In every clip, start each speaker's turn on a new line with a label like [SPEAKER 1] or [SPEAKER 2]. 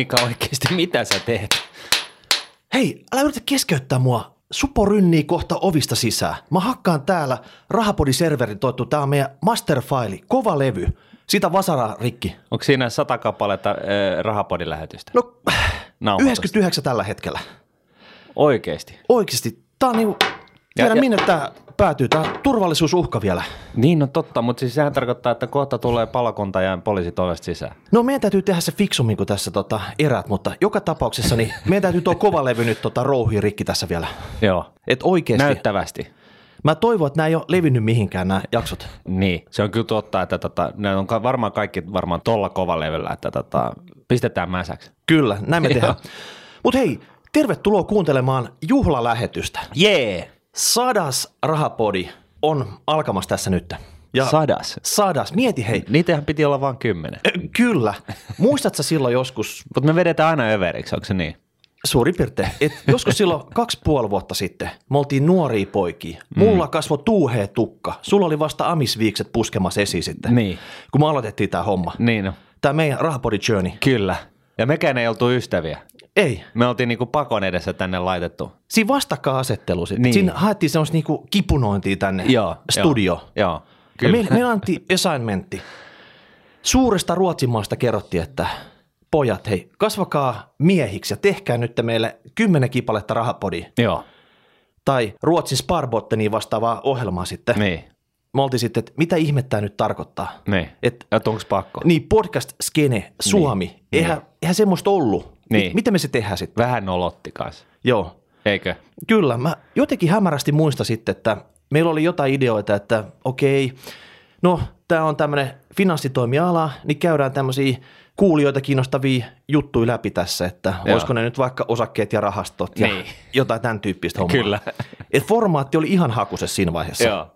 [SPEAKER 1] Mika oikeasti, mitä sä teet?
[SPEAKER 2] Hei, älä yritä keskeyttää mua. Supo rynnii kohta ovista sisään. Mä hakkaan täällä Rahapodi-serverin toittu. Tää on meidän masterfaili, kova levy. Sitä vasaraa rikki.
[SPEAKER 1] Onko siinä sata kappaletta äh, rahapodin lähetystä?
[SPEAKER 2] No,
[SPEAKER 1] Nauhoitusta.
[SPEAKER 2] 99 tällä hetkellä.
[SPEAKER 1] Oikeesti.
[SPEAKER 2] Oikeasti, tää on niinku, tiedän
[SPEAKER 1] ja-
[SPEAKER 2] minne tää päätyy. On turvallisuusuhka vielä.
[SPEAKER 1] Niin, no totta, mutta siis sehän tarkoittaa, että kohta tulee palokunta ja poliisit ovesta sisään.
[SPEAKER 2] No meidän täytyy tehdä se fiksummin kuin tässä tota, erät, mutta joka tapauksessa niin meidän täytyy tuo kova levy nyt tota, rouhi rikki tässä vielä.
[SPEAKER 1] Joo.
[SPEAKER 2] Et oikeesti.
[SPEAKER 1] Näyttävästi.
[SPEAKER 2] Mä toivon, että nämä ei ole levinnyt mihinkään nämä jaksot.
[SPEAKER 1] Niin, se on kyllä totta, että tota, ne on varmaan kaikki varmaan tolla kova levyllä, että tota, pistetään mäsäksi.
[SPEAKER 2] Kyllä, näin me tehdään. Mutta hei, tervetuloa kuuntelemaan juhlalähetystä.
[SPEAKER 1] Jee!
[SPEAKER 2] Sadas rahapodi on alkamassa tässä nyt. Ja
[SPEAKER 1] Sadas.
[SPEAKER 2] Sadas, mieti hei.
[SPEAKER 1] Niitähän piti olla vain kymmenen.
[SPEAKER 2] Kyllä. Muistatko silloin joskus,
[SPEAKER 1] Mutta me vedetään aina överiksi, onko se niin?
[SPEAKER 2] suurin piirtein, että joskus silloin kaksi puoli vuotta sitten me oltiin nuoria poikia. Mulla mm. kasvoi tuuhea tukka. Sulla oli vasta amisviikset puskemassa esiin sitten,
[SPEAKER 1] Niin.
[SPEAKER 2] kun me aloitettiin tämä homma.
[SPEAKER 1] Niin no.
[SPEAKER 2] Tämä meidän rahapodi journey.
[SPEAKER 1] Kyllä. Ja mekään ei oltu ystäviä.
[SPEAKER 2] Ei,
[SPEAKER 1] Me oltiin niinku pakon edessä tänne laitettu.
[SPEAKER 2] siinä vastakkainasettelu sitten.
[SPEAKER 1] Niin.
[SPEAKER 2] Siinä haettiin semmoista niinku kipunointia tänne
[SPEAKER 1] Joo.
[SPEAKER 2] studio.
[SPEAKER 1] Joo. joo.
[SPEAKER 2] Ja meillä, meillä antiin assignmentti. Suuresta Ruotsinmaasta kerrottiin, että pojat, hei, kasvakaa miehiksi ja tehkää nyt meille kymmenen kipaletta rahapodia.
[SPEAKER 1] Joo.
[SPEAKER 2] Tai Ruotsin Sparbotteniin vastaavaa ohjelmaa sitten.
[SPEAKER 1] Niin.
[SPEAKER 2] Me oltiin sitten, että mitä ihmettä tämä nyt tarkoittaa.
[SPEAKER 1] Niin.
[SPEAKER 2] Et,
[SPEAKER 1] Et onko pakko?
[SPEAKER 2] niin podcast skene Suomi, niin. Eihän, eihän semmoista ollut.
[SPEAKER 1] Niin.
[SPEAKER 2] M- miten me se tehdään sitten?
[SPEAKER 1] Vähän nolotti kanssa.
[SPEAKER 2] Joo.
[SPEAKER 1] Eikö?
[SPEAKER 2] Kyllä, mä jotenkin hämärästi muista sitten, että meillä oli jotain ideoita, että okei, no tämä on tämmöinen finanssitoimiala, niin käydään tämmöisiä kuulijoita kiinnostavia juttuja läpi tässä, että
[SPEAKER 1] Joo.
[SPEAKER 2] olisiko ne nyt vaikka osakkeet ja rahastot ja
[SPEAKER 1] Niin.
[SPEAKER 2] jotain tämän tyyppistä hommaa.
[SPEAKER 1] Kyllä.
[SPEAKER 2] Et formaatti oli ihan hakusessa siinä vaiheessa.
[SPEAKER 1] Joo.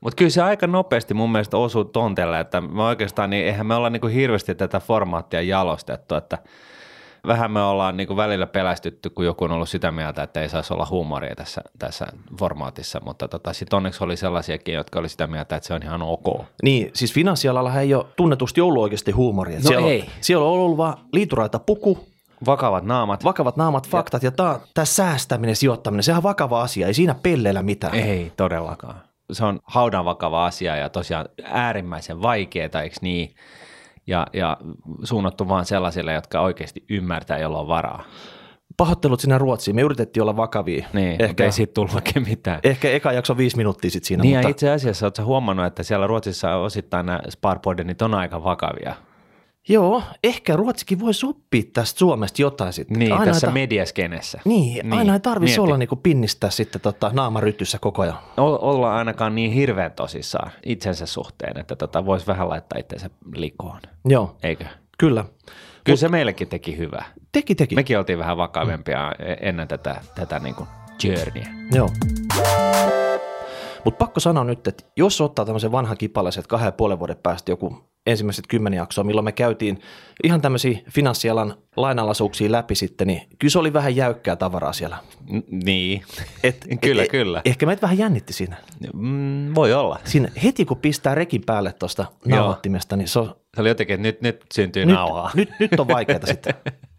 [SPEAKER 1] Mutta kyllä se aika nopeasti mun mielestä osuu tontelle, että me oikeastaan, niin eihän me olla niinku hirveästi tätä formaattia jalostettu, että vähän me ollaan niinku välillä pelästytty, kun joku on ollut sitä mieltä, että ei saisi olla huumoria tässä, tässä formaatissa, mutta tota, sitten onneksi oli sellaisiakin, jotka oli sitä mieltä, että se on ihan ok.
[SPEAKER 2] Niin, siis finanssialalla ei ole tunnetusti ollut oikeasti huumoria.
[SPEAKER 1] No
[SPEAKER 2] siellä,
[SPEAKER 1] ei.
[SPEAKER 2] On, siellä on ollut vaan liituraita puku,
[SPEAKER 1] Vakavat naamat.
[SPEAKER 2] vakavat naamat, faktat ja tämä säästäminen, sijoittaminen, sehän on vakava asia, ei siinä pelleillä mitään.
[SPEAKER 1] Ei todellakaan. Se on haudan vakava asia ja tosiaan äärimmäisen vaikeaa, eikö niin? Ja, ja suunnattu vaan sellaisille, jotka oikeasti ymmärtää, jolla on varaa.
[SPEAKER 2] Pahoittelut sinne Ruotsiin, me yritettiin olla vakavia.
[SPEAKER 1] Niin,
[SPEAKER 2] Ehkä,
[SPEAKER 1] ei siitä tullut oikein mitään.
[SPEAKER 2] ehkä eka jakso viisi minuuttia sitten siinä,
[SPEAKER 1] niin
[SPEAKER 2] mutta
[SPEAKER 1] ja itse asiassa oletko huomannut, että siellä Ruotsissa osittain nämä sparpodinit on aika vakavia.
[SPEAKER 2] Joo, ehkä Ruotsikin voisi oppia tästä Suomesta jotain sitten.
[SPEAKER 1] Niin,
[SPEAKER 2] aina
[SPEAKER 1] tässä
[SPEAKER 2] ta-
[SPEAKER 1] mediaskenessä.
[SPEAKER 2] niin, niin, aina ei tarvitsisi olla niinku pinnistää sitten tota naamarytyssä koko ajan.
[SPEAKER 1] O- olla ainakaan niin hirveän tosissaan itsensä suhteen, että tota voisi vähän laittaa itsensä likoon.
[SPEAKER 2] Joo,
[SPEAKER 1] Eikö?
[SPEAKER 2] kyllä.
[SPEAKER 1] Kyllä se meillekin teki hyvää.
[SPEAKER 2] Teki, teki.
[SPEAKER 1] Mekin oltiin vähän vakavempia ennen tätä, tätä niin kuin journeyä.
[SPEAKER 2] Joo. Mutta pakko sanoa nyt, että jos ottaa tämmöisen vanhan kipalaisen, että kahden ja puolen vuoden päästä joku ensimmäiset kymmenen jaksoa, milloin me käytiin ihan tämmöisiä finanssialan lainalaisuuksia läpi sitten, niin kyllä se oli vähän jäykkää tavaraa siellä.
[SPEAKER 1] Niin,
[SPEAKER 2] Et,
[SPEAKER 1] kyllä,
[SPEAKER 2] et,
[SPEAKER 1] kyllä.
[SPEAKER 2] Ehkä meitä vähän jännitti siinä.
[SPEAKER 1] Mm, voi olla.
[SPEAKER 2] siinä. Heti kun pistää rekin päälle tuosta nauhoittimesta, niin se on,
[SPEAKER 1] Se oli jotenkin, että nyt, nyt syntyy
[SPEAKER 2] nyt,
[SPEAKER 1] nauhaa.
[SPEAKER 2] nyt, nyt on vaikeaa sitten.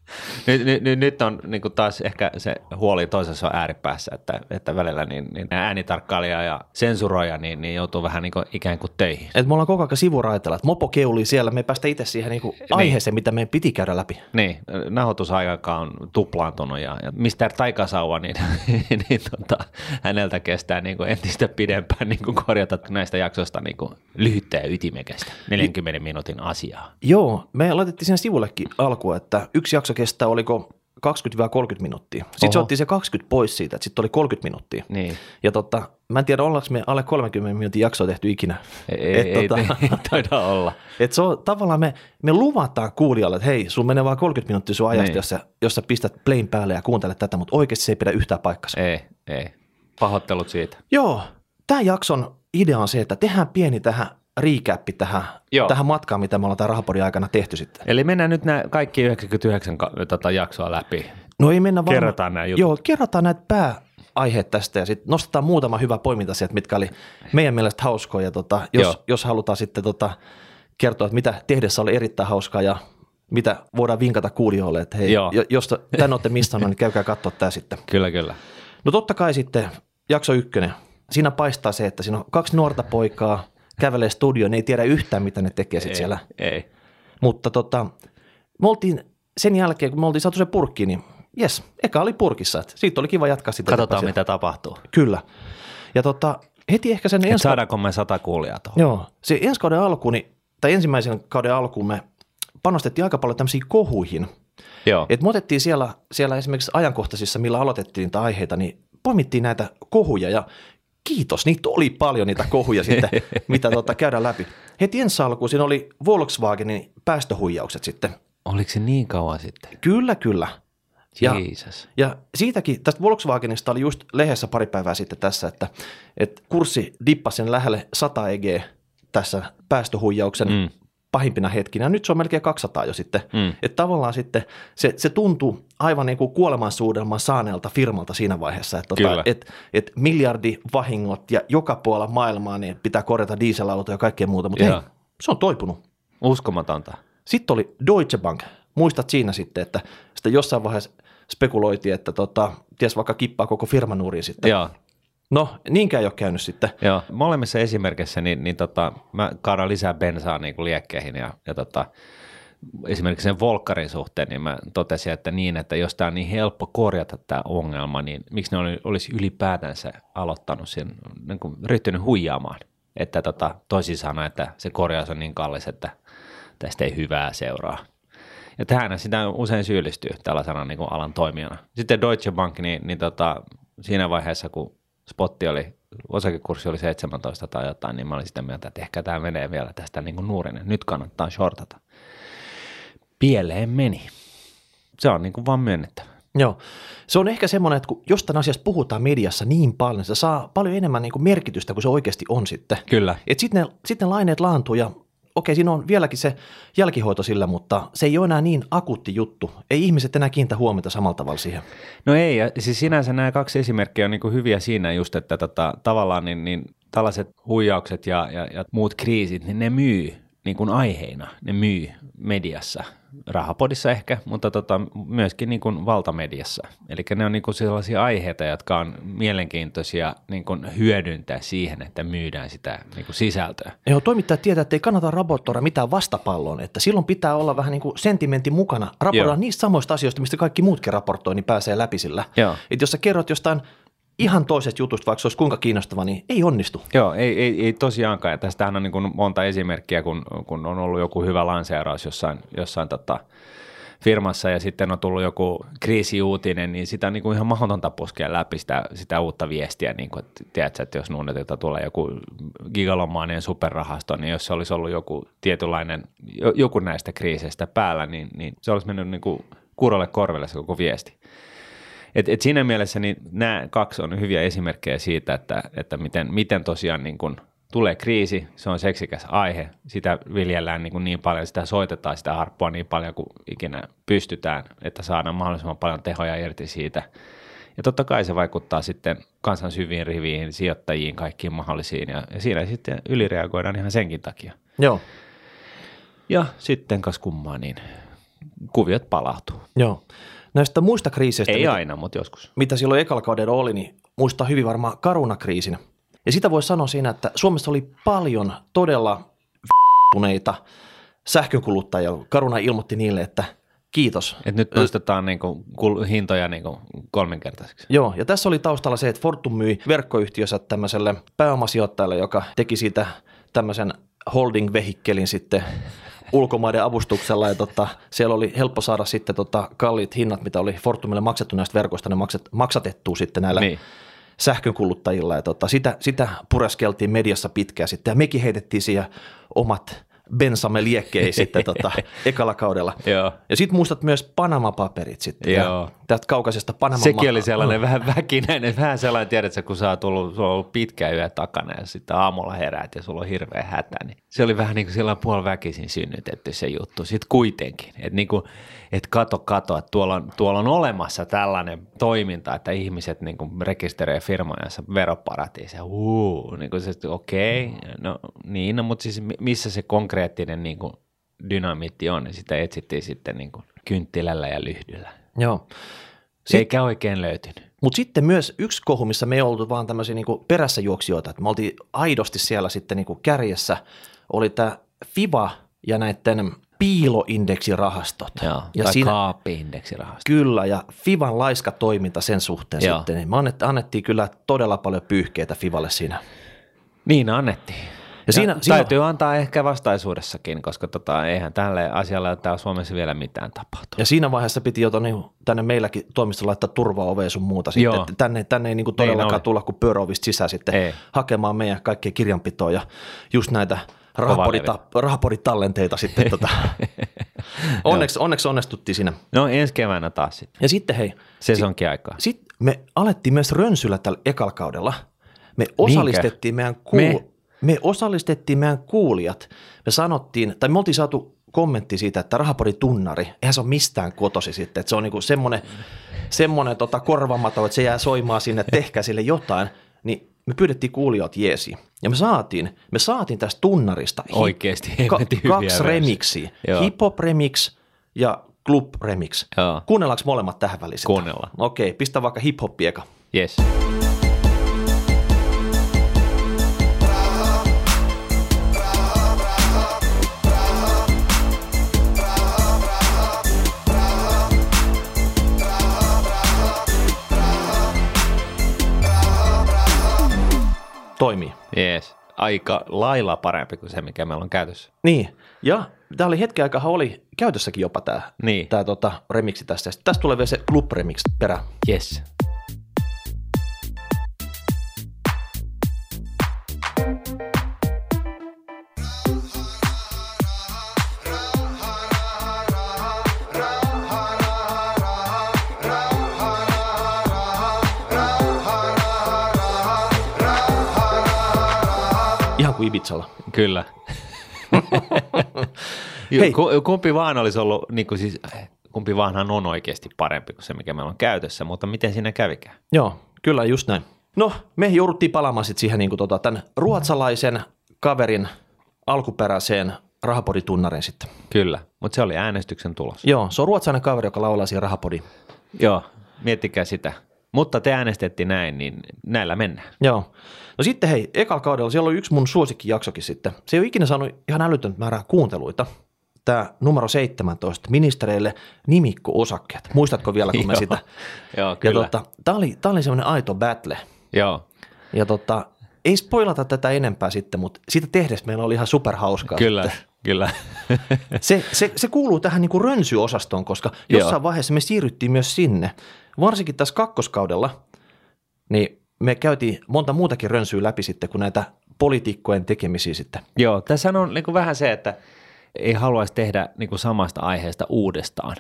[SPEAKER 1] Nyt, nyt, nyt, nyt on niin kuin taas ehkä se huoli toisessa ääripäässä, että, että välillä niin, niin äänitarkkailija ja sensuroija niin, niin joutuu vähän niin kuin ikään kuin töihin.
[SPEAKER 2] Et me ollaan koko ajan sivuraitella, että mopo keulii siellä, me ei päästä itse siihen niinku aiheeseen, mitä meidän piti käydä läpi.
[SPEAKER 1] Niin, nauhoitusaika on tuplaantunut ja, ja Mr. Taikasauva, niin, niin tota, häneltä kestää niin kuin entistä pidempään niin kuin korjata näistä jaksoista niin kuin lyhyttä ja ytimekästä 40 minuutin asiaa.
[SPEAKER 2] Joo, me laitettiin sen sivullekin alkuun, että yksi jakso kestää oliko 20-30 minuuttia. Sitten se
[SPEAKER 1] Oho.
[SPEAKER 2] otti se 20 pois siitä, että sitten oli 30 minuuttia.
[SPEAKER 1] Niin.
[SPEAKER 2] Ja totta, mä en tiedä, ollaanko me alle 30 minuutin jaksoa tehty ikinä.
[SPEAKER 1] Ei,
[SPEAKER 2] Et
[SPEAKER 1] ei,
[SPEAKER 2] tota-
[SPEAKER 1] ei, ei taida olla.
[SPEAKER 2] Et se on tavallaan me, me luvataan kuulijalle, että hei, sun menee vaan 30 minuuttia sun ajasta,
[SPEAKER 1] Niin.
[SPEAKER 2] jos, sä, jos sä pistät plain päälle ja kuuntelet tätä, mutta oikeasti se ei pidä yhtään paikkansa.
[SPEAKER 1] Ei, ei. Pahoittelut siitä.
[SPEAKER 2] Joo, tämän jakson idea on se, että tehdään pieni tähän riikäppi tähän,
[SPEAKER 1] Joo.
[SPEAKER 2] tähän matkaan, mitä me ollaan tämän rahapodin aikana tehty sitten.
[SPEAKER 1] Eli mennään nyt nämä kaikki 99 ka- tota, jaksoa läpi.
[SPEAKER 2] No ei mennä vaan.
[SPEAKER 1] Kerrataan nämä jutut.
[SPEAKER 2] Joo, kerrotaan näitä pääaiheet tästä ja sitten nostetaan muutama hyvä poiminta sieltä, mitkä oli meidän mielestä hauskoja. Ja tota,
[SPEAKER 1] Joo.
[SPEAKER 2] jos, jos halutaan sitten tota, kertoa, että mitä tehdessä oli erittäin hauskaa ja mitä voidaan vinkata kuulijoille, että hei,
[SPEAKER 1] Joo.
[SPEAKER 2] jo- jos tän olette missannut, niin käykää katsoa tämä sitten.
[SPEAKER 1] Kyllä, kyllä.
[SPEAKER 2] No totta kai sitten jakso ykkönen. Siinä paistaa se, että siinä on kaksi nuorta poikaa, kävelee studioon, ne ei tiedä yhtään, mitä ne tekee sitten
[SPEAKER 1] Ei,
[SPEAKER 2] siellä.
[SPEAKER 1] Ei.
[SPEAKER 2] Mutta tota, me oltiin sen jälkeen, kun me oltiin saatu se purkki, niin jes, eka oli purkissa. Että siitä oli kiva jatkaa sitä.
[SPEAKER 1] Katsotaan,
[SPEAKER 2] eteenpäin.
[SPEAKER 1] mitä tapahtuu.
[SPEAKER 2] Kyllä. Ja tota, heti ehkä sen
[SPEAKER 1] Et
[SPEAKER 2] ensi
[SPEAKER 1] saadaanko me sata kuulijaa tuohon?
[SPEAKER 2] Joo, se ensi kauden alku, niin, tai ensimmäisen kauden alkuun me panostettiin aika paljon tämmöisiin kohuihin.
[SPEAKER 1] Joo.
[SPEAKER 2] Et me otettiin siellä, siellä esimerkiksi ajankohtaisissa, millä aloitettiin niitä aiheita, niin poimittiin näitä kohuja ja kiitos, niitä oli paljon niitä kohuja sitten, mitä tota, käydään läpi. Heti ensi alkuun siinä oli Volkswagenin päästöhuijaukset sitten.
[SPEAKER 1] Oliko se niin kauan sitten?
[SPEAKER 2] Kyllä, kyllä. Ja,
[SPEAKER 1] Jesus.
[SPEAKER 2] ja siitäkin, tästä Volkswagenista oli just lehdessä pari päivää sitten tässä, että, että kurssi dippasi sen lähelle 100 EG tässä päästöhuijauksen
[SPEAKER 1] Mm.
[SPEAKER 2] Pahimpina hetkinä. Nyt se on melkein 200 jo sitten.
[SPEAKER 1] Mm.
[SPEAKER 2] Että tavallaan sitten se, se tuntuu aivan niin kuin kuolemansuudelman saaneelta firmalta siinä vaiheessa, että tota, et, et miljardivahingot ja joka puolella maailmaa niin pitää korjata dieselautoja ja kaikkea muuta, mutta hei, se on toipunut.
[SPEAKER 1] Uskomatonta.
[SPEAKER 2] Sitten oli Deutsche Bank. Muistat siinä sitten, että sitä jossain vaiheessa spekuloitiin, että tota, ties vaikka kippaa koko firman nuuriin sitten.
[SPEAKER 1] Joo.
[SPEAKER 2] No, niinkään ei ole käynyt sitten.
[SPEAKER 1] Joo, molemmissa esimerkeissä niin, niin tota, mä kaadan lisää bensaa niin kuin liekkeihin ja, ja tota, esimerkiksi sen Volkkarin suhteen, niin mä totesin, että niin, että jos tämä on niin helppo korjata tämä ongelma, niin miksi ne oli, olisi ylipäätänsä aloittanut sen, niin kuin ryhtynyt huijaamaan, että tota, toisin sanoen, että se korjaus on niin kallis, että tästä ei hyvää seuraa. Ja tähän sitä usein syyllistyy tällaisena niin kuin alan toimijana. Sitten Deutsche Bank, niin, niin tota, siinä vaiheessa, kun spotti oli, osakekurssi oli 17 tai jotain, niin mä olin sitä mieltä, että ehkä tämä menee vielä tästä niin kuin nuorinen. Nyt kannattaa shortata. Pieleen meni. Se on niin kuin vaan myönnettävä.
[SPEAKER 2] Joo. Se on ehkä semmoinen, että kun jostain asiasta puhutaan mediassa niin paljon, niin se saa paljon enemmän niin kuin merkitystä kuin se oikeasti on sitten.
[SPEAKER 1] Kyllä.
[SPEAKER 2] Et sitten ne, sit ne laineet laantuu ja okei, siinä on vieläkin se jälkihoito sillä, mutta se ei ole enää niin akuutti juttu. Ei ihmiset enää kiinnitä huomiota samalla tavalla siihen.
[SPEAKER 1] No ei, ja siis sinänsä nämä kaksi esimerkkiä on niin hyviä siinä just, että tota, tavallaan niin, niin tällaiset huijaukset ja, ja, ja muut kriisit, niin ne myy niin kuin aiheina, ne myy mediassa, rahapodissa ehkä, mutta tota, myöskin niin kuin valtamediassa. Eli ne on niin kuin sellaisia aiheita, jotka on mielenkiintoisia niin kuin hyödyntää siihen, että myydään sitä niin kuin sisältöä.
[SPEAKER 2] Joo, toimittajat tietää, että ei kannata raportoida mitään vastapalloon, että silloin pitää olla vähän niin kuin sentimentti mukana. Raportoida niistä samoista asioista, mistä kaikki muutkin raportoi, niin pääsee läpi sillä.
[SPEAKER 1] Joo.
[SPEAKER 2] Että jos sä kerrot jostain ihan toisesta jutusta, vaikka se olisi kuinka kiinnostava, niin ei onnistu.
[SPEAKER 1] Joo, ei, ei, ei tosiaankaan. Ja tästähän on niin kuin monta esimerkkiä, kun, kun on ollut joku hyvä lanseeraus jossain, jossain tota, firmassa ja sitten on tullut joku kriisiuutinen, niin sitä on niin kuin ihan mahdotonta puskea läpi sitä, sitä uutta viestiä. Niin kuin, että, tiedätkö, että jos Nuunetilta tulee joku gigalomaanien superrahasto, niin jos se olisi ollut joku tietynlainen, jo- joku näistä kriiseistä päällä, niin, niin se olisi mennyt niin kuin kuurolle korvelle se koko viesti. Et, et siinä mielessä niin nämä kaksi on hyviä esimerkkejä siitä, että, että miten, miten tosiaan niin kun tulee kriisi, se on seksikäs aihe, sitä viljellään niin, kuin niin paljon, sitä soitetaan sitä harppua niin paljon kuin ikinä pystytään, että saadaan mahdollisimman paljon tehoja irti siitä. Ja totta kai se vaikuttaa sitten kansan syviin riviin, sijoittajiin, kaikkiin mahdollisiin, ja, ja siinä sitten ylireagoidaan ihan senkin takia.
[SPEAKER 2] Joo,
[SPEAKER 1] Ja sitten kas kummaa, niin kuviot palautuu.
[SPEAKER 2] joo. Näistä muista kriiseistä,
[SPEAKER 1] Ei
[SPEAKER 2] mitä,
[SPEAKER 1] aina, mutta joskus.
[SPEAKER 2] mitä silloin ekalla kaudella oli, niin muistaa hyvin varmaan karunakriisin. Ja sitä voi sanoa siinä, että Suomessa oli paljon todella tuneita sähkökuluttajia. Karuna ilmoitti niille, että kiitos.
[SPEAKER 1] Et nyt nostetaan niinku hintoja niinku kolminkertaiseksi.
[SPEAKER 2] Joo, ja tässä oli taustalla se, että Fortum myi verkkoyhtiössä tämmöiselle pääomasijoittajalle, joka teki siitä tämmöisen holding-vehikkelin sitten ulkomaiden avustuksella, ja tota, siellä oli helppo saada sitten tota kalliit hinnat, mitä oli Fortumille maksettu näistä verkoista, ne maksat, maksatettu sitten näillä
[SPEAKER 1] Niin.
[SPEAKER 2] niin. sähkönkuluttajilla, ja tota, sitä, sitä pureskeltiin mediassa pitkään sitten, ja mekin heitettiin siihen omat bensamme liekkeihin sitten tota, ekalla kaudella.
[SPEAKER 1] Joo.
[SPEAKER 2] Ja sitten muistat myös Panama-paperit sitten.
[SPEAKER 1] Joo.
[SPEAKER 2] Ja tästä kaukaisesta Panama
[SPEAKER 1] Sekin oli sellainen vähän väkinäinen, vähän sellainen, tiedätkö, kun sä oot tullut, sulla on ollut pitkä yö takana ja sitten aamulla heräät ja sulla on hirveä hätä, niin se oli vähän niin kuin sillä puoliväkisin synnytetty se juttu. Sitten kuitenkin, että niin kuin, että kato, kato, että tuolla on, tuolla on olemassa tällainen toiminta, että ihmiset niin kuin rekisteröi firmojensa veroparatiiseja. Uu, niin kuin se, okei, okay, no niin, no, mutta siis mi- missä se konkreettinen niin kuin dynamiitti on, niin sitä etsittiin sitten niin kuin kynttilällä ja lyhdyllä.
[SPEAKER 2] Joo.
[SPEAKER 1] Se eikä oikein löytynyt.
[SPEAKER 2] Mutta sitten myös yksi kohu, missä me ei oltu vaan tämmöisiä niin perässä juoksijoita, että me oltiin aidosti siellä sitten niin kärjessä, oli tämä FIBA ja näiden piiloindeksirahastot.
[SPEAKER 1] Joo,
[SPEAKER 2] ja
[SPEAKER 1] tai
[SPEAKER 2] siinä,
[SPEAKER 1] kaappi-indeksirahasto.
[SPEAKER 2] Kyllä, ja FIVan laiska toiminta sen suhteen
[SPEAKER 1] Joo.
[SPEAKER 2] sitten. Niin me annettiin, annettiin kyllä todella paljon pyyhkeitä FIValle siinä.
[SPEAKER 1] Niin annettiin. Ja
[SPEAKER 2] siinä- siinä-
[SPEAKER 1] täytyy antaa ehkä vastaisuudessakin, koska tota, eihän tälle asialle ole täällä Suomessa vielä mitään tapahtunut.
[SPEAKER 2] Ja siinä vaiheessa piti jo tonne, tänne meilläkin toimistolla laittaa turvaovea sun muuta sitten.
[SPEAKER 1] Joo.
[SPEAKER 2] Että tänne, tänne ei niin kuin todellakaan
[SPEAKER 1] oli.
[SPEAKER 2] tulla kuin pyöräovista sisään sitten
[SPEAKER 1] Ei.
[SPEAKER 2] hakemaan meidän kaikkia kirjanpitoa ja just näitä rahapodita, rahapoditallenteita sitten. tota. onneksi, onneksi onnestuttiin siinä.
[SPEAKER 1] No ensi keväänä taas sitten.
[SPEAKER 2] Ja sitten hei,
[SPEAKER 1] Sesonkin aikaa.
[SPEAKER 2] Sitten me alettiin myös rönsyllä tällä ekalla kaudella. Me osallistettiin meidän, kuul- me?
[SPEAKER 1] Me?
[SPEAKER 2] osallistettiin meidän kuulijat. Me sanottiin, tai me oltiin saatu kommentti siitä, että rahapori tunnari, eihän se ole mistään kotosi sitten, että se on niinku semmoinen, semmoinen tota korvamato, että se jää soimaan sinne, tehkää sille jotain, niin me pyydettiin kuulijoilta jeesiin. Ja me saatiin, me saatiin tästä tunnarista hi-
[SPEAKER 1] Oikeesti
[SPEAKER 2] ka- kaksi
[SPEAKER 1] versioita.
[SPEAKER 2] remixiä,
[SPEAKER 1] Joo.
[SPEAKER 2] hip hop remix ja club remix.
[SPEAKER 1] Joo.
[SPEAKER 2] Kuunnellaanko molemmat tähän väliin? sitä?
[SPEAKER 1] Kuunnellaan.
[SPEAKER 2] Okei, pistä vaikka hip hop eka.
[SPEAKER 1] Yes.
[SPEAKER 2] Toimii.
[SPEAKER 1] Yes. Aika lailla parempi kuin se, mikä meillä on käytössä.
[SPEAKER 2] Niin, ja tämä oli hetken aikaa, oli käytössäkin jopa tämä
[SPEAKER 1] Niin.
[SPEAKER 2] tää, tota, tästä. Sitten tästä tulee vielä se club remix perä.
[SPEAKER 1] Yes.
[SPEAKER 2] Kuin Ibizalla.
[SPEAKER 1] Kyllä.
[SPEAKER 2] Hei.
[SPEAKER 1] Ku- kumpi vaan olisi ollut, niin kuin siis, kumpi vaanhan on oikeasti parempi kuin se, mikä meillä on käytössä, mutta miten siinä kävikään?
[SPEAKER 2] Joo, kyllä just näin. No, me jouduttiin palaamaan sitten siihen niin kuin tota, tämän ruotsalaisen kaverin alkuperäiseen rahapoditunnareen sitten.
[SPEAKER 1] Kyllä, mutta se oli äänestyksen tulos.
[SPEAKER 2] Joo, se on ruotsalainen kaveri, joka laulaa siihen rahapodiin.
[SPEAKER 1] Joo, miettikää sitä. Mutta te äänestettiin näin, niin näillä mennään.
[SPEAKER 2] Joo. No sitten hei, ekalla kaudella siellä oli yksi mun suosikkijaksokin sitten. Se ei ole ikinä saanut ihan älytöntä määrää kuunteluita. Tämä numero 17, ministereille nimikko-osakkeet. Muistatko vielä, kun me sitä...
[SPEAKER 1] Joo,
[SPEAKER 2] Ja
[SPEAKER 1] kyllä.
[SPEAKER 2] tota, tämä oli, tää oli semmoinen aito battle.
[SPEAKER 1] Joo,
[SPEAKER 2] Ja tota, ei spoilata tätä enempää sitten, mutta siitä tehdessä meillä oli ihan superhauskaa.
[SPEAKER 1] kyllä,
[SPEAKER 2] sitten.
[SPEAKER 1] Kyllä.
[SPEAKER 2] Se, se, se kuuluu tähän niin kuin rönsyosastoon, koska
[SPEAKER 1] Joo.
[SPEAKER 2] jossain vaiheessa me siirryttiin myös sinne. Varsinkin tässä kakkoskaudella, niin me käytiin monta muutakin rönsyä läpi sitten kuin näitä poliitikkojen tekemisiä sitten.
[SPEAKER 1] Joo, tässä on niin kuin vähän se, että ei haluaisi tehdä niin kuin samasta aiheesta uudestaan.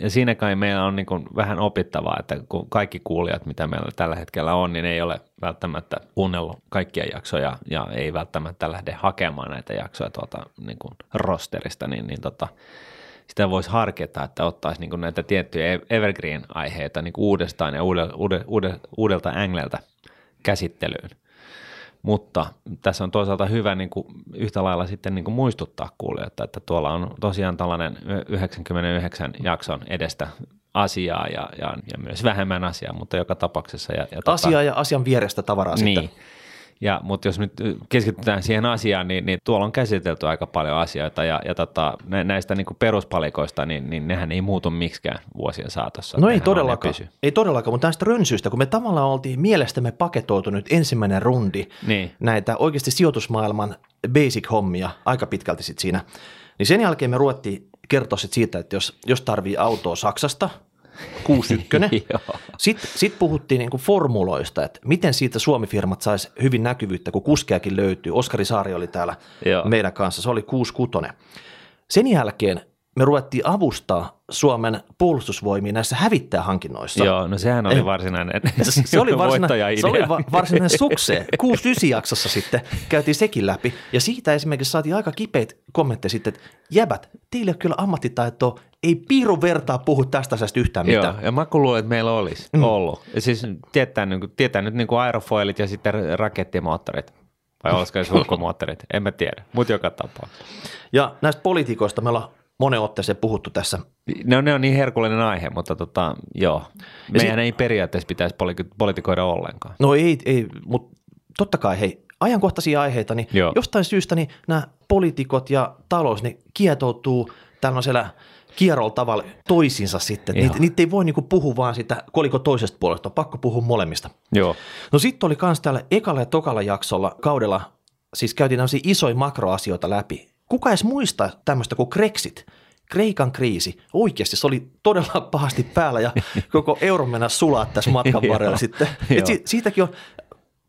[SPEAKER 1] Ja siinä kai meillä on niin vähän opittavaa, että kun kaikki kuulijat, mitä meillä tällä hetkellä on, niin ei ole välttämättä kuunnellut kaikkia jaksoja ja ei välttämättä lähde hakemaan näitä jaksoja tuolta niin kuin rosterista, niin, niin tota, sitä voisi harkita, että ottaisi niin näitä tiettyjä evergreen-aiheita niin uudestaan ja uudelta, uudelta, uudelta ängleltä käsittelyyn. Mutta tässä on toisaalta hyvä niin kuin yhtä lailla sitten niin kuin muistuttaa kuulijoita, että tuolla on tosiaan tällainen 99 jakson edestä asiaa ja, ja, ja myös vähemmän asiaa, mutta joka tapauksessa. Ja, ja
[SPEAKER 2] Asiaa ja asian vierestä tavaraa
[SPEAKER 1] niin.
[SPEAKER 2] sitten.
[SPEAKER 1] Ja, mutta jos nyt keskitytään siihen asiaan, niin, niin tuolla on käsitelty aika paljon asioita ja, ja tota, nä- näistä niin kuin peruspalikoista, niin, niin nehän ei muutu miksikään vuosien saatossa.
[SPEAKER 2] No ei todellakaan, ei todellakaan, mutta näistä rönsyistä, kun me tavallaan oltiin mielestämme paketoitu nyt ensimmäinen rundi
[SPEAKER 1] Niin.
[SPEAKER 2] näitä oikeasti sijoitusmaailman basic-hommia aika pitkälti sitten siinä, niin sen jälkeen me ruvettiin kertoa sit siitä, että jos, jos tarvii autoa Saksasta, 61,
[SPEAKER 1] Joo.
[SPEAKER 2] sitten sit puhuttiin niinku formuloista, että miten siitä Suomi-firmat sais hyvin näkyvyyttä, kun kuskeakin löytyy. Oskari Saari oli täällä
[SPEAKER 1] Joo.
[SPEAKER 2] meidän kanssa, se oli 66. Sen jälkeen me ruvettiin avustaa Suomen puolustusvoimia näissä hävittäjähankinnoissa.
[SPEAKER 1] Joo, no sehän oli
[SPEAKER 2] Ei.
[SPEAKER 1] varsinainen
[SPEAKER 2] Se oli, varsina,
[SPEAKER 1] voittaja-idea.
[SPEAKER 2] se oli va- varsinainen sukse. 69 jaksossa sitten käytiin sekin läpi. Ja siitä esimerkiksi saatiin aika kipeitä kommentteja sitten, että jäbät, teillä ei ole kyllä ammattitaitoa, ei piirun vertaa puhu tästä asiasta yhtään
[SPEAKER 1] Joo,
[SPEAKER 2] mitään.
[SPEAKER 1] ja mä kun luulen, että meillä olisi mm. ollut. Ja siis tietää, niin kuin, tietää nyt niin kuin aerofoilit ja sitten rakettimoottorit. vai olisiko se sulkumoottorit, en mä tiedä, mutta joka tapauksessa.
[SPEAKER 2] Ja näistä poliitikoista me ollaan monen otteeseen puhuttu tässä.
[SPEAKER 1] Ne on, ne on niin herkullinen aihe, mutta tota, joo. Meidän ei periaatteessa pitäisi poli- politikoida ollenkaan.
[SPEAKER 2] No ei, ei mutta totta kai hei, ajankohtaisia aiheita, niin
[SPEAKER 1] Joo.
[SPEAKER 2] jostain syystä niin nämä poliitikot ja talous, ne kietoutuu tällaisella kierrolla tavalla toisinsa sitten. Niitä, niitä ei voi niinku puhua vaan sitä koliko toisesta puolesta, on pakko puhua molemmista.
[SPEAKER 1] Joo.
[SPEAKER 2] No sitten oli kans täällä ekalla ja tokalla jaksolla kaudella, siis käytiin tämmöisiä isoja makroasioita läpi. Kuka edes muistaa tämmöistä kuin Brexit? Kreikan kriisi. Oikeasti se oli todella pahasti päällä ja koko euro mennä sulaa tässä matkan varrella sitten. Et si- siitäkin on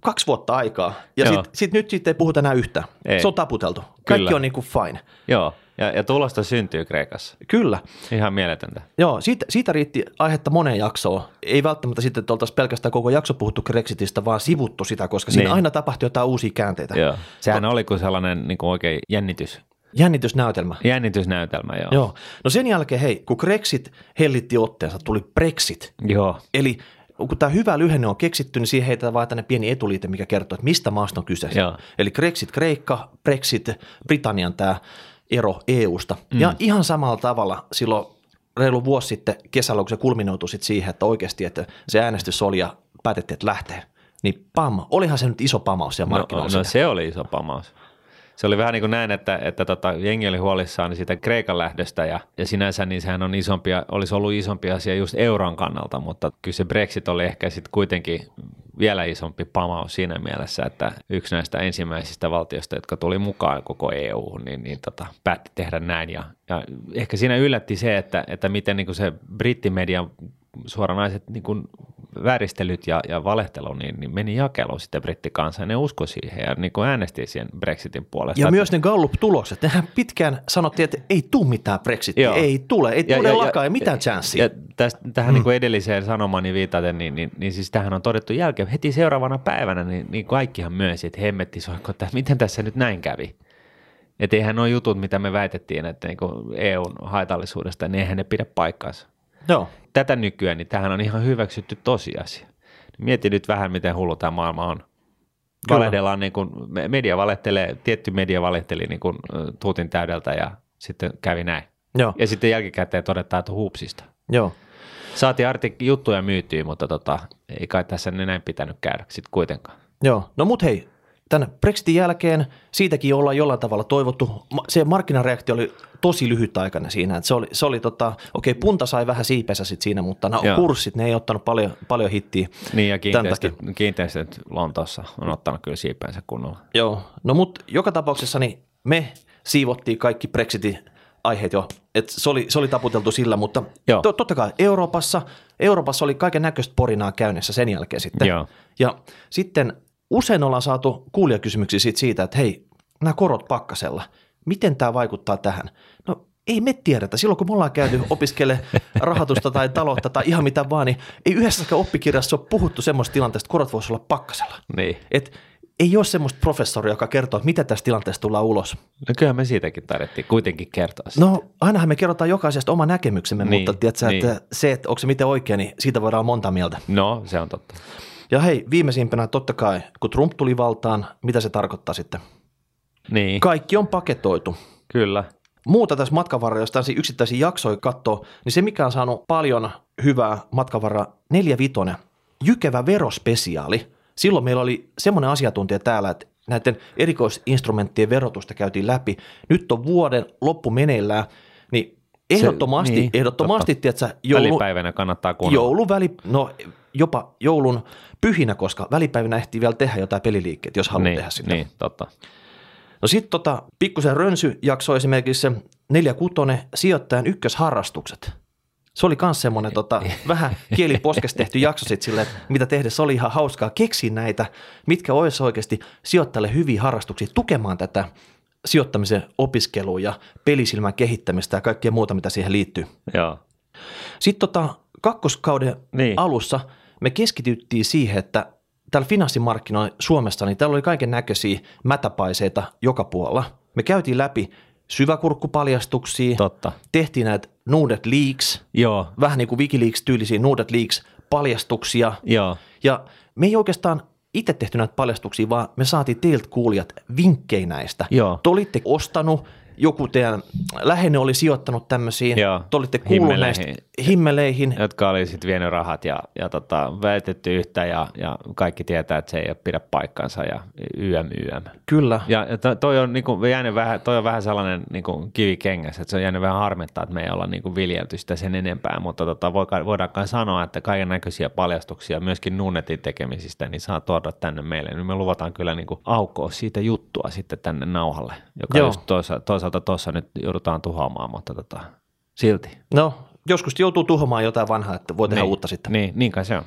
[SPEAKER 2] kaksi vuotta aikaa. Ja sitten sit nyt siitä ei puhuta enää yhtään.
[SPEAKER 1] Ei.
[SPEAKER 2] Se on taputeltu. Kaikki
[SPEAKER 1] Kyllä.
[SPEAKER 2] on niin kuin fine.
[SPEAKER 1] Joo, ja, ja tulosta syntyy Kreikassa.
[SPEAKER 2] Kyllä.
[SPEAKER 1] Ihan mieletöntä.
[SPEAKER 2] Joo, siitä, siitä riitti aihetta moneen jaksoon. Ei välttämättä sitten, että oltaisiin pelkästään koko jakso puhuttu Brexitistä, vaan sivuttu sitä, koska siinä
[SPEAKER 1] Niin.
[SPEAKER 2] aina tapahtui jotain uusia käänteitä.
[SPEAKER 1] Joo. Sehän oli kuin sellainen niin kuin oikein jännitys,
[SPEAKER 2] Jännitysnäytelmä.
[SPEAKER 1] jännitysnäytelmä. Joo.
[SPEAKER 2] Joo. No sen jälkeen, hei, kun Brexit hellitti otteensa, tuli Brexit.
[SPEAKER 1] Joo.
[SPEAKER 2] Eli kun tämä hyvä lyhenne on keksitty, niin siihen heitetään vaan tänne pieni etuliite, mikä kertoo, että mistä maasta on kyse.
[SPEAKER 1] Joo.
[SPEAKER 2] Eli Brexit Kreikka, Brexit Britannian tämä ero EUsta. Mm. Ja ihan samalla tavalla silloin reilu vuosi sitten kesällä, kun se kulminoutui sit siihen, että oikeasti että se äänestys oli ja päätettiin, että lähtee. Niin pam, olihan se nyt iso pamaus siellä
[SPEAKER 1] No,
[SPEAKER 2] markkinoilla.
[SPEAKER 1] no se oli iso pamaus. Se oli vähän niin kuin näin, että, että tota, jengi oli huolissaan siitä Kreikan lähdöstä ja, ja sinänsä niin sehän on isompi, olisi ollut isompi asia just euron kannalta, mutta kyllä se Brexit oli ehkä sitten kuitenkin vielä isompi pamaus siinä mielessä, että yksi näistä ensimmäisistä valtioista, jotka tuli mukaan koko EU, niin, niin tota, päätti tehdä näin ja, ja ehkä siinä yllätti se, että, että miten niin kuin se brittimedian suoranaiset niin kuin vääristelyt ja, ja valehtelu niin, niin meni jakeluun sitten brittikansa ja ne uskoi siihen ja niin kuin äänesti siihen Brexitin puolesta.
[SPEAKER 2] Ja myös ne Gallup-tulokset, nehän pitkään sanottiin, että ei tule mitään Brexitia,
[SPEAKER 1] Joo.
[SPEAKER 2] ei tule, ei
[SPEAKER 1] Ja-
[SPEAKER 2] todellakaan,
[SPEAKER 1] ja-
[SPEAKER 2] ei mitään chanssia.
[SPEAKER 1] Ja tästä, tähän mm. niin kuin edelliseen sanomani viitaten, niin, niin, niin siis tähän on todettu jälkeen, heti seuraavana päivänä, niin, niin kaikkihan myönsi, että hemmetti soikko, että miten tässä nyt näin kävi. Että eihän nuo jutut, mitä me väitettiin, että niin EUn haitallisuudesta, niin eihän ne pidä paikkaansa.
[SPEAKER 2] Joo.
[SPEAKER 1] Tätä nykyään, niin tähän on ihan hyväksytty tosiasia. Mieti nyt vähän, miten hullu tämä maailma on. Valehdellaan niin kuin, me- media valehtelee, tietty media valehteli niin kuin tuutin täydeltä ja sitten kävi näin.
[SPEAKER 2] Joo,
[SPEAKER 1] Ja sitten jälkikäteen todetaan, että huupsista.
[SPEAKER 2] joo.
[SPEAKER 1] Saatiin artik- juttuja myytyä, mutta tota, ei kai tässä näin pitänyt käydä sitten kuitenkaan.
[SPEAKER 2] Joo, no mut hei, tämän Brexitin jälkeen siitäkin ollaan jollain tavalla toivottu. Se markkinareaktio oli tosi lyhytaikainen siinä. Että se oli, se oli tota, okei, punta sai vähän siipensä sit siinä, mutta no,
[SPEAKER 1] Joo.
[SPEAKER 2] kurssit, ne ei ottanut paljon, paljon hittiä.
[SPEAKER 1] Niin ja kiinteistöt, kiinteistöt Lontoossa on ottanut kyllä siipeensä kunnolla.
[SPEAKER 2] Joo, no mut joka tapauksessa niin me siivottiin kaikki Brexitin aiheet jo, että se oli, se oli taputeltu sillä, mutta
[SPEAKER 1] Joo.
[SPEAKER 2] to, totta kai Euroopassa, Euroopassa oli kaiken näköistä porinaa käynnissä sen jälkeen sitten.
[SPEAKER 1] Joo.
[SPEAKER 2] Ja sitten usein ollaan saatu kuulijakysymyksiä siitä, siitä, että hei, nämä korot pakkasella, miten tämä vaikuttaa tähän? No ei me tiedetä. Silloin kun me ollaan käyty opiskele rahoitusta tai taloutta tai ihan mitä vaan, niin ei yhdessäkään oppikirjassa ole puhuttu semmoista tilanteesta, että korot voisi olla pakkasella.
[SPEAKER 1] Niin.
[SPEAKER 2] Et ei ole semmoista professoria, joka kertoo, että mitä tästä tilanteesta tullaan ulos.
[SPEAKER 1] No kyllähän me siitäkin taidettiin kuitenkin kertoa. sitä.
[SPEAKER 2] No ainahan me kerrotaan jokaisesta oma näkemyksemme,
[SPEAKER 1] Niin,
[SPEAKER 2] mutta tiedätkö,
[SPEAKER 1] niin.
[SPEAKER 2] että se, että onko se miten oikein, niin siitä voidaan olla monta mieltä.
[SPEAKER 1] no se on totta.
[SPEAKER 2] Ja hei, viimeisimpänä totta kai, kun Trump tuli valtaan, mitä se tarkoittaa sitten?
[SPEAKER 1] Niin,
[SPEAKER 2] Kaikki on paketoitu.
[SPEAKER 1] kyllä.
[SPEAKER 2] Muuta tässä matkan varrella, jos tällaisia yksittäisiä jaksoja katsoo, niin se mikä on saanut paljon hyvää matkan varrella, neljä vitonen, jykevä verospesiaali. Silloin meillä oli semmoinen asiantuntija täällä, että näiden erikoisinstrumenttien verotusta käytiin läpi. Nyt on vuoden loppu meneillään, niin ehdottomasti,
[SPEAKER 1] niin,
[SPEAKER 2] ehdottomasti,
[SPEAKER 1] totta.
[SPEAKER 2] tiedätkö, joulu,
[SPEAKER 1] Välipäivänä kannattaa kuunnella.
[SPEAKER 2] jouluväli, no jopa joulun pyhinä, koska välipäivinä ehtii vielä tehdä jotain peliliikkeet, jos haluaa
[SPEAKER 1] niin,
[SPEAKER 2] tehdä sitä.
[SPEAKER 1] niin, totta.
[SPEAKER 2] No sitten tota, pikkusen rönsy jakso esimerkiksi se 46 sijoittajan ykkösharrastukset. Se oli myös semmoinen tota, vähän kieliposkesta tehty jakso sitten silleen, että mitä tehdä, se oli ihan hauskaa keksiä näitä, mitkä olisi oikeasti sijoittajalle hyviä harrastuksia tukemaan tätä sijoittamisen opiskelua ja pelisilmän kehittämistä ja kaikkea muuta, mitä siihen liittyy.
[SPEAKER 1] Joo.
[SPEAKER 2] Sitten tota, kakkoskauden
[SPEAKER 1] Niin.
[SPEAKER 2] alussa me keskityttiin siihen, että täällä finanssimarkkinoilla Suomessa, niin täällä oli kaiken näköisiä mätäpaiseita joka puolella. Me käytiin läpi syväkurkkupaljastuksia,
[SPEAKER 1] Totta.
[SPEAKER 2] tehtiin näitä Nuudet Leaks,
[SPEAKER 1] Joo,
[SPEAKER 2] vähän niin kuin Wikileaks-tyylisiä Nuudet Leaks-paljastuksia.
[SPEAKER 1] joo.
[SPEAKER 2] Ja me ei oikeastaan itse tehty näitä paljastuksia, vaan me saatiin teiltä kuulijat vinkkejä näistä.
[SPEAKER 1] Joo.
[SPEAKER 2] Te olitte ostanut, joku teidän läheinen oli sijoittanut tämmöisiin,
[SPEAKER 1] Joo.
[SPEAKER 2] te olitte kuullut Himmeleihin.
[SPEAKER 1] jotka oli sitten vienyt rahat ja, ja tota, väitetty yhtä ja, ja kaikki tietää, että se ei pidä paikkansa ja YM, YM.
[SPEAKER 2] Kyllä.
[SPEAKER 1] Ja ja to- toi on, niinku, jäänyt vähän, toi on vähän sellainen niinku, kivi kengässä, että se on jäänyt vähän harmittaa, että me ei olla niinku, viljelty sitä sen enempää, mutta tota, voidaan, voidaan kai sanoa, että kaiken näköisiä paljastuksia myöskin Nunnetin tekemisistä, niin saa tuoda tänne meille. Niin me luvataan kyllä niinku, aukoa siitä juttua sitten tänne nauhalle, joka
[SPEAKER 2] Joo.
[SPEAKER 1] just toisa, toisaalta tuossa nyt joudutaan tuhoamaan, mutta tota, silti.
[SPEAKER 2] No, joskus joutuu tuhoamaan jotain vanhaa, että voi tehdä
[SPEAKER 1] niin,
[SPEAKER 2] uutta sitten.
[SPEAKER 1] Niin, niin kai se on.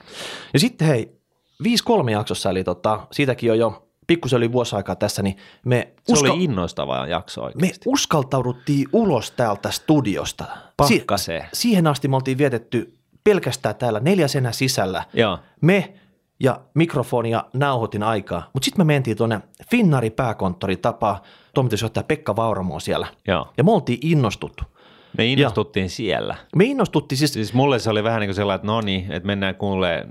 [SPEAKER 2] Ja sitten hei, 5-3 jaksossa, eli tota, siitäkin on jo pikkusen yli vuosi aikaa tässä, niin me,
[SPEAKER 1] Se
[SPEAKER 2] uska-
[SPEAKER 1] oli innoistava jakso
[SPEAKER 2] me
[SPEAKER 1] oikeasti.
[SPEAKER 2] uskaltauduttiin ulos täältä studiosta.
[SPEAKER 1] Pakkaseen.
[SPEAKER 2] siihen asti me oltiin vietetty pelkästään täällä neljäsenä sisällä.
[SPEAKER 1] Joo.
[SPEAKER 2] Me ja mikrofoni ja nauhoitin aikaa, mutta sitten me mentiin tuonne Finnari pääkonttori tapaa toimitusjohtaja Pekka Vauramo siellä.
[SPEAKER 1] Joo.
[SPEAKER 2] Ja me oltiin innostuttu.
[SPEAKER 1] Me innostuttiin siellä.
[SPEAKER 2] Me innostuttiin siis,
[SPEAKER 1] Siis mulle se oli vähän niin kuin sellainen, että no niin, että mennään kuulee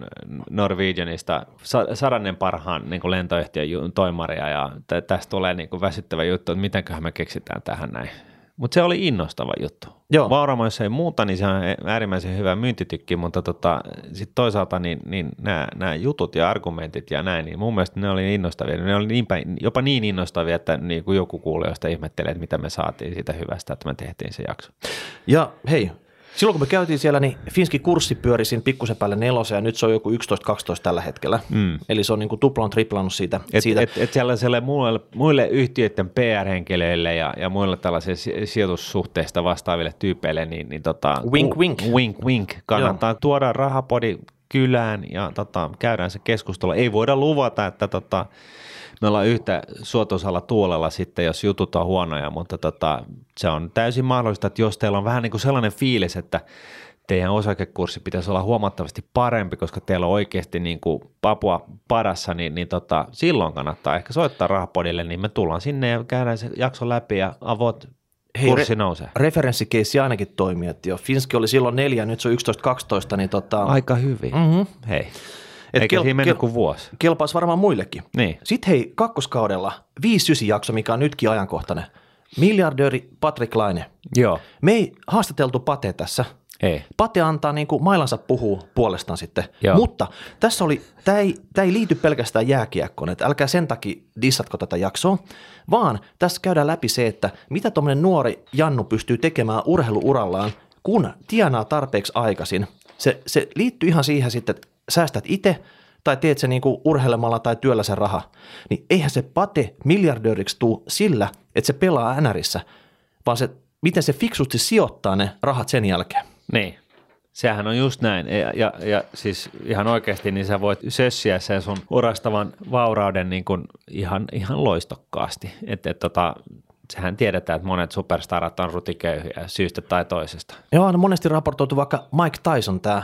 [SPEAKER 1] Norwegianista sa- sadannen parhaan niin kuin lentoyhtiön toimaria ja tä- tästä tulee niin kuin väsyttävä juttu, että mitenköhän me keksitään tähän näin. Mutta se oli innostava juttu.
[SPEAKER 2] Joo.
[SPEAKER 1] Vauramo, jos ei muuta, niin se on äärimmäisen hyvä myyntitykki, mutta tota, sitten toisaalta niin, niin nämä, jutut ja argumentit ja näin, niin mun mielestä ne oli innostavia. Ne oli niin päin, jopa niin innostavia, että niin kuin joku kuulijoista ihmettelee, että mitä me saatiin siitä hyvästä, että me tehtiin se jakso.
[SPEAKER 2] ja hei, silloin kun me käytiin siellä, niin Finski kurssi pyöri siinä pikkusen päälle nelosen ja nyt se on joku 11-12 tällä hetkellä. Mm. Eli se on niin kuin tuplan triplannut siitä.
[SPEAKER 1] Et,
[SPEAKER 2] siitä.
[SPEAKER 1] et, et sellaiselle muille, muille yhtiöiden PR-henkilöille ja, ja muille tällaisille si- sijoitussuhteista vastaaville tyypeille, niin, niin tota,
[SPEAKER 2] Wink,
[SPEAKER 1] ku-
[SPEAKER 2] wink.
[SPEAKER 1] wink, wink. Kannattaa Joo. tuoda rahapodi kylään ja tota, käydään se keskustelu. Ei voida luvata, että tota, me ollaan yhtä suotuisalla tuolella sitten, jos jutut on huonoja, mutta tota, se on täysin mahdollista, että jos teillä on vähän niin kuin sellainen fiilis, että teidän osakekurssi pitäisi olla huomattavasti parempi, koska teillä on oikeasti niin kuin papua padassa, niin, niin tota, silloin kannattaa ehkä soittaa rahapodille, niin me tullaan sinne ja käydään se jakso läpi ja avot
[SPEAKER 2] Hei,
[SPEAKER 1] kurssi
[SPEAKER 2] re-
[SPEAKER 1] nousee.
[SPEAKER 2] referenssikeissi ainakin toimii. Että jo Finski oli silloin neljä, nyt se on 11-12, niin tota,
[SPEAKER 1] Aika hyvin.
[SPEAKER 2] Mhm.
[SPEAKER 1] Hei.
[SPEAKER 2] Et
[SPEAKER 1] Eikä
[SPEAKER 2] kel-
[SPEAKER 1] siinä mennyt
[SPEAKER 2] kel-
[SPEAKER 1] kuin vuosi.
[SPEAKER 2] kelpaisi varmaan muillekin.
[SPEAKER 1] Niin.
[SPEAKER 2] Sitten hei, kakkoskaudella 5-9 jakso, mikä on nytkin ajankohtainen. Miljardööri Patrick Laine.
[SPEAKER 1] Joo.
[SPEAKER 2] Me ei haastateltu Pate tässä.
[SPEAKER 1] Ei.
[SPEAKER 2] Pate antaa niin kuin mailansa puhuu puolestaan sitten.
[SPEAKER 1] Joo.
[SPEAKER 2] Mutta tässä oli, tämä ei, tää ei liity pelkästään jääkiekkoon, että älkää sen takia dissatko tätä jaksoa, vaan tässä käydään läpi se, että mitä tuommoinen nuori Jannu pystyy tekemään urheiluurallaan, kun tienaa tarpeeksi aikaisin. Se, se liittyy ihan siihen sitten, että säästät itse tai teet se niinku urheilemalla tai työllä se raha, niin eihän se pate miljardööriksi tuu sillä, että se pelaa NRissä, vaan se, miten se fiksusti sijoittaa ne rahat sen jälkeen.
[SPEAKER 1] Niin. Sehän on just näin. Ja, ja, ja siis ihan oikeasti niin sä voit sössiä sen sun urastavan vaurauden niin kuin ihan, ihan loistokkaasti. Että et, tota, sehän tiedetään, että monet superstarat on rutiköyhiä syystä tai toisesta.
[SPEAKER 2] Joo, on monesti raportoitu vaikka Mike Tyson, tämä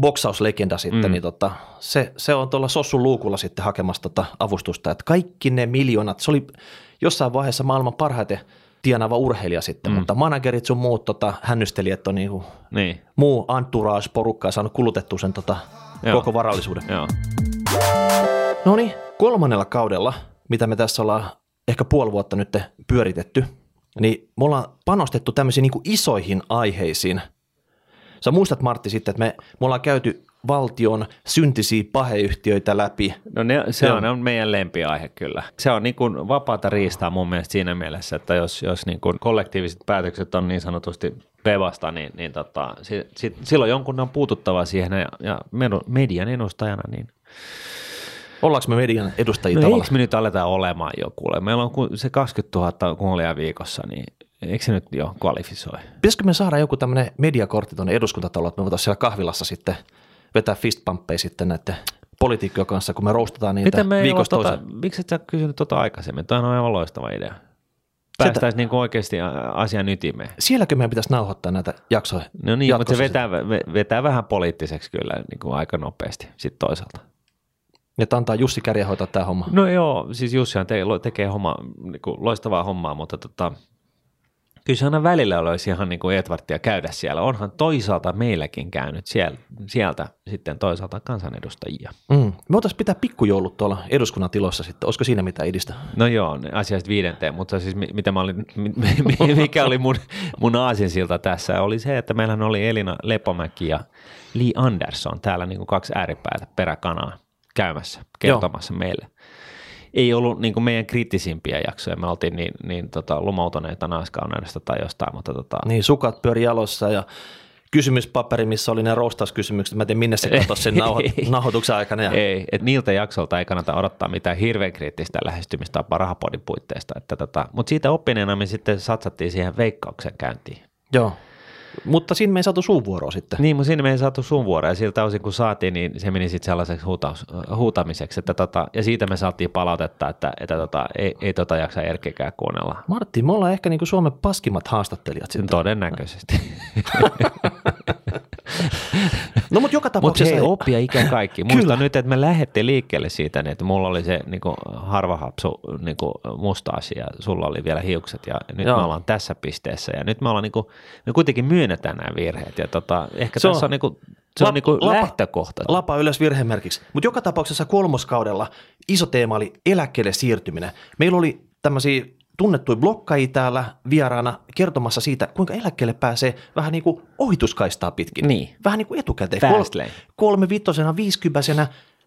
[SPEAKER 2] boksauslegenda sitten, mm. niin tota, se, se on tuolla sossun luukulla sitten hakemassa tota avustusta, että kaikki ne miljoonat, se oli jossain vaiheessa maailman parhaiten tienaava urheilija sitten, mm. mutta managerit sun muut tota, hännystelijät on niinku,
[SPEAKER 1] Niin,
[SPEAKER 2] muu entourage-porukka ja saanut kulutettua sen tota,
[SPEAKER 1] Joo.
[SPEAKER 2] koko varallisuuden. No niin, kolmannella kaudella, mitä me tässä ollaan ehkä puoli vuotta nyt pyöritetty, niin me ollaan panostettu tämmöisiin niin isoihin aiheisiin. Sä muistat Martti sitten, että me, me ollaan käyty valtion syntisiä paheyhtiöitä läpi.
[SPEAKER 1] No ne, se
[SPEAKER 2] Joo.
[SPEAKER 1] on, on meidän lempiaihe kyllä. Se on niin kuin vapaata riistaa mun mielestä siinä mielessä, että jos, jos niin kuin kollektiiviset päätökset on niin sanotusti pevasta, niin, niin tota, si, si, silloin jonkun on puututtava siihen ja, ja median edustajana, niin
[SPEAKER 2] Ollaanko me median edustajia
[SPEAKER 1] no
[SPEAKER 2] tavallaan?
[SPEAKER 1] me nyt aletaan olemaan jo kuule? Meillä on se 20 000 kuulijaa viikossa, niin eikö se nyt jo kvalifisoi?
[SPEAKER 2] Pitäisikö me saada joku tämmöinen mediakortti tuonne eduskuntataloon, että me voitaisiin siellä kahvilassa sitten vetää fistpumppeja sitten näiden poliitikkojen kanssa, kun me roustataan niitä
[SPEAKER 1] Miten me
[SPEAKER 2] viikosta
[SPEAKER 1] tota, miksi et sä kysynyt tota aikaisemmin? Tämä on aivan loistava idea. Päästäisiin niin oikeasti asian ytimeen.
[SPEAKER 2] Sielläkö meidän pitäisi nauhoittaa näitä jaksoja?
[SPEAKER 1] No niin, mutta se vetää, ve- vetää vähän poliittiseksi kyllä niin kuin aika nopeasti sitten toisaalta.
[SPEAKER 2] Että antaa Jussi Kärjä hoitaa tämä homma.
[SPEAKER 1] No joo, siis Jussihan te, tekee homma, niin kuin loistavaa hommaa, mutta tota, kyllä se aina välillä olisi ihan niin kuin Edwardia käydä siellä. Onhan toisaalta meilläkin käynyt sieltä, sieltä sitten toisaalta kansanedustajia.
[SPEAKER 2] Mm. Me voitaisiin pitää pikkujoulut tuolla eduskunnan tilossa sitten. Olisiko siinä mitään idistä?
[SPEAKER 1] No joo, asiasta viidenteen, mutta siis mitä mä olin, mikä oli mun, mun aasinsilta tässä, oli se, että meillähän oli Elina Lepomäki ja Lee Anderson täällä niin kuin kaksi ääripäätä peräkanaa käymässä, kertomassa joo. meille ei ollut niin kuin meidän kriittisimpiä jaksoja. Me oltiin niin, niin tota, lumoutuneita naiskauneudesta tai jostain. Mutta tota...
[SPEAKER 2] Niin, sukat pyöri jalossa ja kysymyspaperi, missä oli ne roustauskysymykset. Mä en tiedä, minne se katosi sen nauho- nauhoituksen aikana. Ja...
[SPEAKER 1] Ei, että niiltä jaksolta ei kannata odottaa mitään hirveän kriittistä lähestymistapaa rahapodin puitteista. Että tota, mutta siitä oppineena me sitten satsattiin siihen veikkauksen käyntiin.
[SPEAKER 2] Joo. Mutta siinä me ei saatu sun vuoroa sitten.
[SPEAKER 1] Niin, mutta siinä me ei saatu sun vuoroa ja siltä osin kun saatiin, niin se meni sitten sellaiseksi huutaus, huutamiseksi. Että tota, ja siitä me saatiin palautetta, että, että tota, ei, ei tota jaksa Erkkikään kuunnella.
[SPEAKER 2] Martti, me ollaan ehkä niin kuin Suomen paskimmat haastattelijat sitten.
[SPEAKER 1] Todennäköisesti.
[SPEAKER 2] No mutta joka tapauksessa...
[SPEAKER 1] Mutta hei, oppia ikä kaikki. Muista nyt, että me lähdettiin liikkeelle siitä, niin että mulla oli se niin kuin harvahapsu niin kuin musta asia, ja sulla oli vielä hiukset ja nyt Joo. me ollaan tässä pisteessä ja nyt me ollaan niin kuin, me kuitenkin myönnetään nämä virheet ja tota, ehkä se tässä on, on niin kuin, se lap, on niin kuin lapa, lähtökohta.
[SPEAKER 2] Lapa ylös virhemerkiksi. Mutta joka tapauksessa kolmoskaudella iso teema oli eläkkeelle siirtyminen. Meillä oli tämmöisiä tunnettuja blokkaajia täällä vieraana kertomassa siitä, kuinka eläkkeelle pääsee vähän niin kuin ohituskaistaa pitkin.
[SPEAKER 1] Niin.
[SPEAKER 2] Vähän niin kuin etukäteen.
[SPEAKER 1] Fast lane.
[SPEAKER 2] Kolme vittosena, viisikymppäisenä.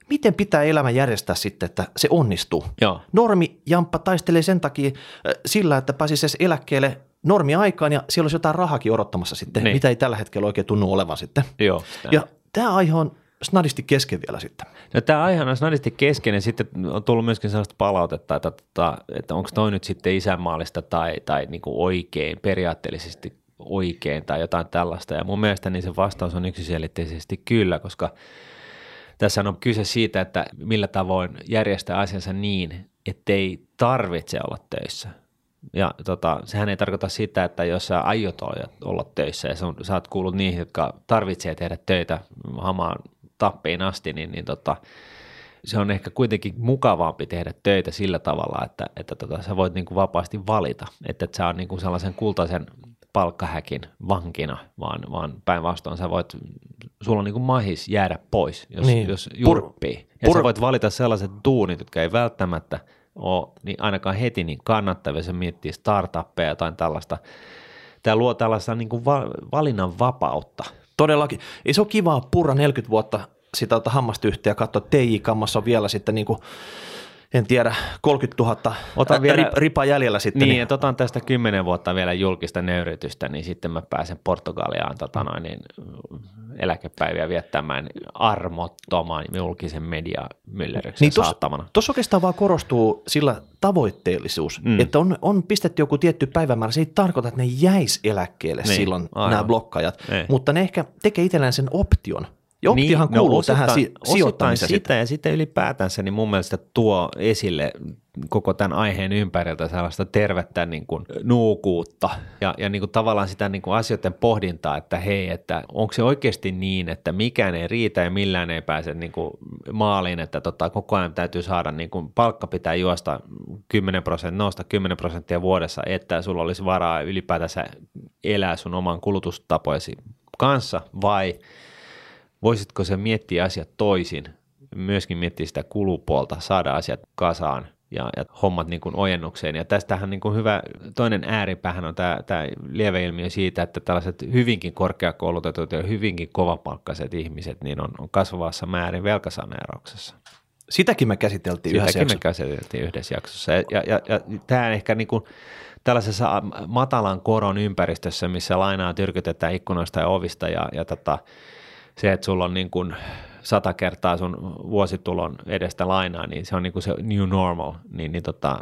[SPEAKER 2] Miten pitää elämä järjestää sitten, että se onnistuu?
[SPEAKER 1] Joo.
[SPEAKER 2] Normi Jamppa taistelee sen takia äh, sillä, että pääsisi eläkkeelle normi aikaan ja siellä olisi jotain rahakin odottamassa sitten, niin. mitä ei tällä hetkellä oikein tunnu olevan sitten.
[SPEAKER 1] Joo.
[SPEAKER 2] Ja tämä aihe on snadisti kesken vielä sitten.
[SPEAKER 1] No, tämä aihe on snadisti kesken ja sitten on tullut myöskin sellaista palautetta, että, että, että onko toi nyt sitten isänmaallista tai, tai niin kuin oikein, periaatteellisesti oikein tai jotain tällaista. Ja mun mielestä niin se vastaus on yksiselitteisesti kyllä, koska tässä on kyse siitä, että millä tavoin järjestää asiansa niin, ettei tarvitse olla töissä – ja tota, sehän ei tarkoita sitä, että jos sä aiot olla töissä ja sä oot kuullut niihin, jotka tarvitsee tehdä töitä hamaan tappiin asti, niin, niin tota, se on ehkä kuitenkin mukavampi tehdä töitä sillä tavalla, että, että tota, sä voit niin kuin vapaasti valita, että et sä on niin kuin sellaisen kultaisen palkkahäkin vankina, vaan, vaan päinvastoin sä voit, sulla on niin kuin mahis jäädä pois, jos, niin. jos jurppii. Ja pur- sä voit valita sellaiset duunit, jotka ei välttämättä – ole niin ainakaan heti niin kannattavia, se miettii startuppeja tai tällaista. Tämä luo tällaista niin kuin valinnan vapautta.
[SPEAKER 2] Todellakin. Ei se ole kivaa purra 40 vuotta sitä hammasta yhteen ja katsoa, että TI-kammassa on vielä sitten niin kuin en tiedä, 30 000 Otan vielä, rip, ripa jäljellä sitten.
[SPEAKER 1] Niin, niin. että otan tästä 10 vuotta vielä julkista nöyrytystä, niin sitten mä pääsen Portugaliaan tota noin, niin eläkepäiviä viettämään armottoman julkisen media myllerryksen niin saattamana.
[SPEAKER 2] Tuossa oikeastaan vaan korostuu sillä tavoitteellisuus, mm. että on, on pistetty joku tietty päivämäärä. Se ei tarkoita, että ne jäis eläkkeelle niin, silloin aivan. nämä blokkajat, ei. mutta ne ehkä tekee itselleen sen option – optiohan niin, kuuluu no, osittain, tähän si- sijoittamiseen.
[SPEAKER 1] Sitä ja sitten ylipäätänsä, niin mun mielestä tuo esille koko tämän aiheen ympäriltä sellaista tervettä niin kuin nuukuutta ja, ja niin kuin tavallaan sitä niin kuin asioiden pohdintaa, että hei, että onko se oikeasti niin, että mikään ei riitä ja millään ei pääse niin kuin maaliin, että tota, koko ajan täytyy saada, niin kuin palkka pitää juosta 10 prosenttia, nousta 10 prosenttia vuodessa, että sulla olisi varaa ylipäätänsä elää sun oman kulutustapoisi kanssa vai – voisitko se miettiä asiat toisin, myöskin miettiä sitä kulupuolta, saada asiat kasaan ja, ja hommat niin kuin ojennukseen. Ja tästähän niin kuin hyvä, toinen ääripäähän on tämä, tämä lieveilmiö siitä, että tällaiset hyvinkin korkeakoulutetut ja hyvinkin kovapalkkaiset ihmiset niin on, on kasvavassa määrin velkasaneerauksessa.
[SPEAKER 2] Sitäkin me käsiteltiin
[SPEAKER 1] Sitäkin yhdessä jaksossa. me käsiteltiin yhdessä jaksossa. Ja, ja, ja, ja tämä ehkä niin kuin tällaisessa matalan koron ympäristössä, missä lainaa tyrkytetään ikkunoista ja ovista ja, ja tota, se, että sulla on niin kuin sata kertaa sun vuositulon edestä lainaa, niin se on niin kuin se new normal. Niin, niin tota,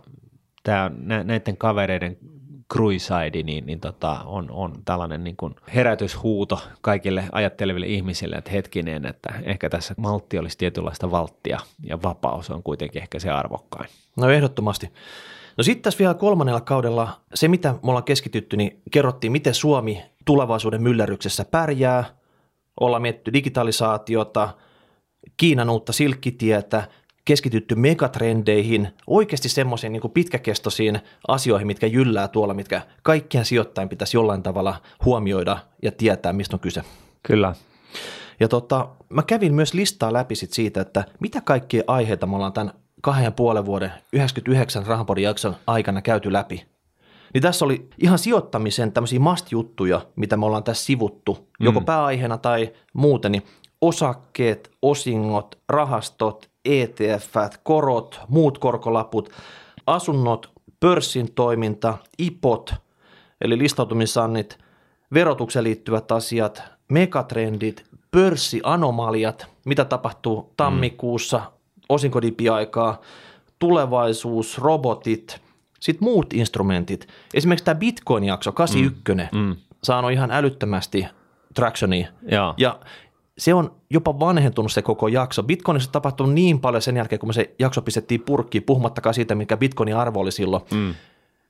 [SPEAKER 1] tämä näiden kavereiden cruiside, niin, niin tota, on, on tällainen niin kuin herätyshuuto kaikille ajatteleville ihmisille, että hetkinen, että ehkä tässä maltti olisi tietynlaista valttia ja vapaus on kuitenkin ehkä se arvokkain.
[SPEAKER 2] No ehdottomasti. No sitten tässä vielä kolmannella kaudella se, mitä me ollaan keskitytty, niin kerrottiin, miten Suomi tulevaisuuden myllerryksessä pärjää – ollaan mietitty digitalisaatiota, Kiinan uutta silkkitietä, keskitytty megatrendeihin, oikeasti semmoisiin niin pitkäkestoisiin asioihin, mitkä jyllää tuolla, mitkä kaikkien sijoittajien pitäisi jollain tavalla huomioida ja tietää, mistä on kyse.
[SPEAKER 1] Kyllä.
[SPEAKER 2] Ja tota, mä kävin myös listaa läpi sit siitä, että mitä kaikkia aiheita me ollaan tämän kahden ja puolen vuoden 99 Rahapodin jakson aikana käyty läpi. Niin tässä oli ihan sijoittamisen tämmöisiä must-juttuja, mitä me ollaan tässä sivuttu, joko mm. pääaiheena tai muuten, niin osakkeet, osingot, rahastot, ETF, korot, muut korkolaput, asunnot, pörssin toiminta, IPOT, eli listautumissannit, verotukseen liittyvät asiat, megatrendit, pörssianomaliat, mitä tapahtuu tammikuussa, mm. osinkodipiaikaa, tulevaisuus, robotit, sitten muut instrumentit. Esimerkiksi tämä Bitcoin-jakso, 81, mm. mm. saanut ihan älyttömästi tractionia.
[SPEAKER 1] Ja.
[SPEAKER 2] ja se on jopa vanhentunut se koko jakso. Bitcoinissa on tapahtunut niin paljon sen jälkeen, kun me se jakso pistettiin purkkiin, puhumattakaan siitä, mikä Bitcoinin arvo oli silloin. Mm.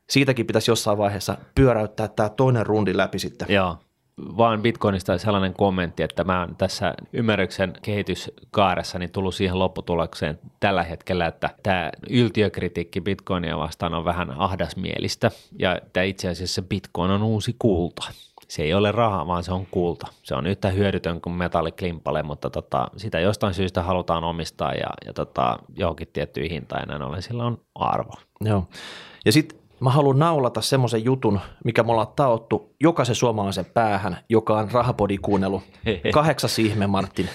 [SPEAKER 2] Siitäkin pitäisi jossain vaiheessa pyöräyttää tämä toinen rundi läpi sitten.
[SPEAKER 1] Joo vaan Bitcoinista sellainen kommentti, että mä oon tässä ymmärryksen kehityskaaressa niin tullut siihen lopputulokseen tällä hetkellä, että tämä yltiökritiikki Bitcoinia vastaan on vähän ahdasmielistä ja että itse asiassa Bitcoin on uusi kulta. Se ei ole raha, vaan se on kulta. Se on yhtä hyödytön kuin metalliklimpale, mutta tota, sitä jostain syystä halutaan omistaa ja, ja tota, johonkin tiettyyn hintaan ja näin ollen sillä on arvo.
[SPEAKER 2] Joo. Ja sitten mä haluan naulata semmoisen jutun, mikä me ollaan taottu jokaisen suomalaisen päähän, joka on rahapodi kuunnellut. Kahdeksas ihme, Martin.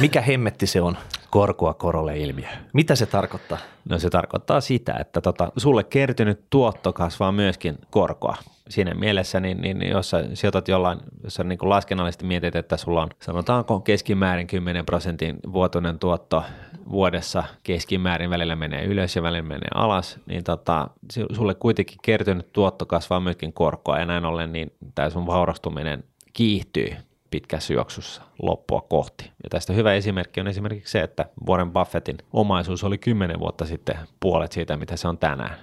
[SPEAKER 2] Mikä hemmetti se on?
[SPEAKER 1] Korkoa korolle ilmiö.
[SPEAKER 2] Mitä se tarkoittaa?
[SPEAKER 1] No se tarkoittaa sitä, että tota, sulle kertynyt tuotto kasvaa myöskin korkoa. Siinä mielessä, niin, niin jos sä sijoitat jollain, jos sä niin laskennallisesti mietit, että sulla on sanotaanko keskimäärin 10 prosentin vuotuinen tuotto vuodessa keskimäärin välillä menee ylös ja välillä menee alas, niin tota, sulle kuitenkin kertynyt tuotto kasvaa myöskin korkoa ja näin ollen niin tämä sun vaurastuminen kiihtyy pitkässä juoksussa loppua kohti. Ja tästä hyvä esimerkki on esimerkiksi se, että Warren Buffettin omaisuus oli 10 vuotta sitten puolet siitä, mitä se on tänään.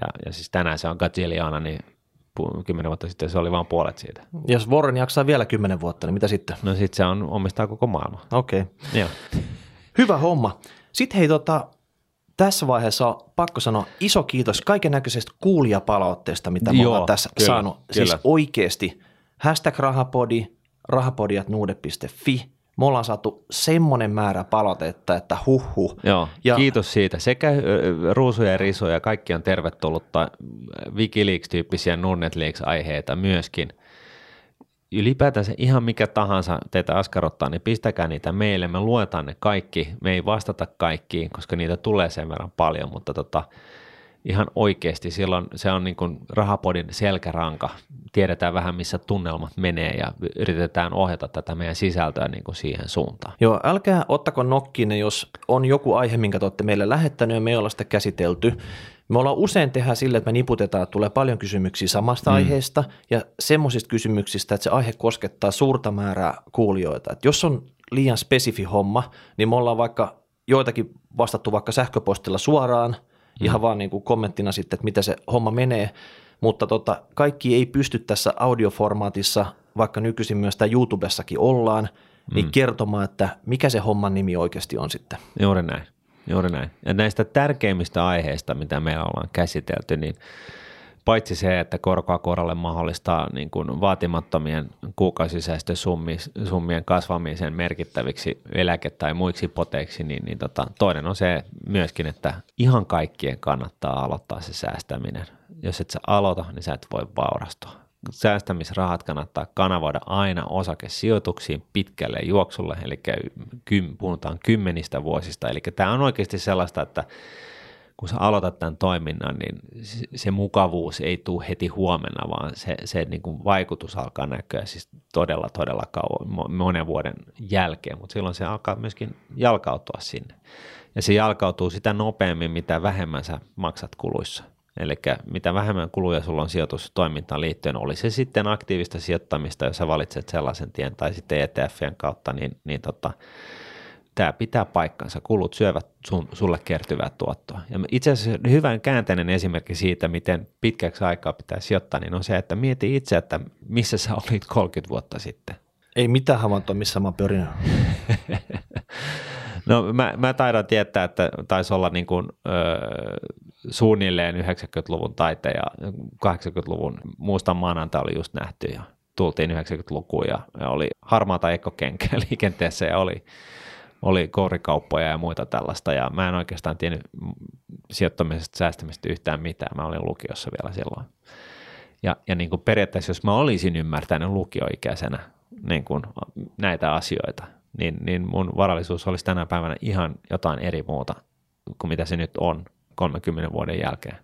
[SPEAKER 1] Ja, ja siis tänään se on gazilliana, niin kymmenen vuotta sitten se oli vain puolet siitä.
[SPEAKER 2] Jos Warren jaksaa vielä kymmenen vuotta, niin mitä sitten?
[SPEAKER 1] No sitten se on, omistaa koko maailma.
[SPEAKER 2] Okei. Okay. Hyvä homma. Sitten hei tota, tässä vaiheessa on pakko sanoa iso kiitos kaiken näköisestä kuulijapalautteesta, mitä me ollaan tässä kyllä, saanut. Siis kyllä. Siis oikeasti hashtag rahapodi, rahapodi.nuude.fi. Me ollaan saatu semmoinen määrä palautetta, että huhhuh.
[SPEAKER 1] Joo, ja, kiitos siitä. Sekä ruusuja ja risuja, kaikki on tervetullutta Wikileaks-tyyppisiä Nordnet-leaks-aiheita myöskin – ylipäätänsä ihan mikä tahansa teitä askarottaa, niin pistäkää niitä meille, me luetaan ne kaikki, me ei vastata kaikkiin, koska niitä tulee sen verran paljon, mutta tota, ihan oikeasti silloin se on niin kuin rahapodin selkäranka, tiedetään vähän missä tunnelmat menee ja yritetään ohjata tätä meidän sisältöä niin kuin siihen suuntaan.
[SPEAKER 2] Joo, älkää ottako nokkiin, jos on joku aihe, minkä te olette meille lähettänyt ja me ollaan sitä käsitelty, me ollaan usein tehdä sille, että me niputetaan, että tulee paljon kysymyksiä samasta mm. aiheesta ja semmoisista kysymyksistä, että se aihe koskettaa suurta määrää kuulijoita. Että jos on liian spesifi homma, niin me ollaan vaikka joitakin vastattu vaikka sähköpostilla suoraan, mm. ihan vaan niin kuin kommenttina sitten, että mitä se homma menee, mutta tota, kaikki ei pysty tässä audioformaatissa, vaikka nykyisin myös tämä YouTubessakin ollaan, niin mm. kertomaan, että mikä se homman nimi oikeasti on sitten.
[SPEAKER 1] Juuri näin. Juuri näin. Ja näistä tärkeimmistä aiheista, mitä me ollaan käsitelty, niin paitsi se, että korkoa korolle mahdollistaa niin kuin vaatimattomien kuukausisäästösummien kasvamisen merkittäviksi eläke- tai muiksi poteiksi, niin, niin tota, toinen on se myöskin, että ihan kaikkien kannattaa aloittaa se säästäminen. Jos et sä aloita, niin sä et voi vaurastua säästämisrahat kannattaa kanavoida aina osakesijoituksiin pitkälle juoksulle, eli puhutaan kymmenistä vuosista. Eli tämä on oikeasti sellaista, että kun sä aloitat tämän toiminnan, niin se mukavuus ei tule heti huomenna, vaan se, se niin kuin vaikutus alkaa näkyä siis todella, todella kauan, monen vuoden jälkeen, mutta silloin se alkaa myöskin jalkautua sinne. Ja se jalkautuu sitä nopeammin, mitä vähemmän sä maksat kuluissa. Eli mitä vähemmän kuluja sulla on sijoitustoimintaan liittyen, oli se sitten aktiivista sijoittamista, jos sä valitset sellaisen tien, tai sitten ETFien kautta, niin, niin tota, tämä pitää paikkansa. Kulut syövät sun, sulle kertyvää tuottoa. Ja itse asiassa hyvän käänteinen esimerkki siitä, miten pitkäksi aikaa pitää sijoittaa, niin on se, että mieti itse, että missä sä olit 30 vuotta sitten.
[SPEAKER 2] Ei mitään havaintoa, missä mä pyrin.
[SPEAKER 1] No mä, mä taidan tietää, että taisi olla niin kuin, ö, suunnilleen 90-luvun taite ja 80-luvun muistan maanantai oli just nähty ja tultiin 90-lukuun ja, oli harmaata ekokenkeä liikenteessä ja oli, oli kourikauppoja ja muita tällaista ja mä en oikeastaan tiennyt sijoittamisesta säästämistä yhtään mitään. Mä olin lukiossa vielä silloin. Ja, ja niin kuin periaatteessa, jos mä olisin ymmärtänyt lukioikäisenä niin kuin näitä asioita, niin, niin mun varallisuus olisi tänä päivänä ihan jotain eri muuta kuin mitä se nyt on 30 vuoden jälkeen.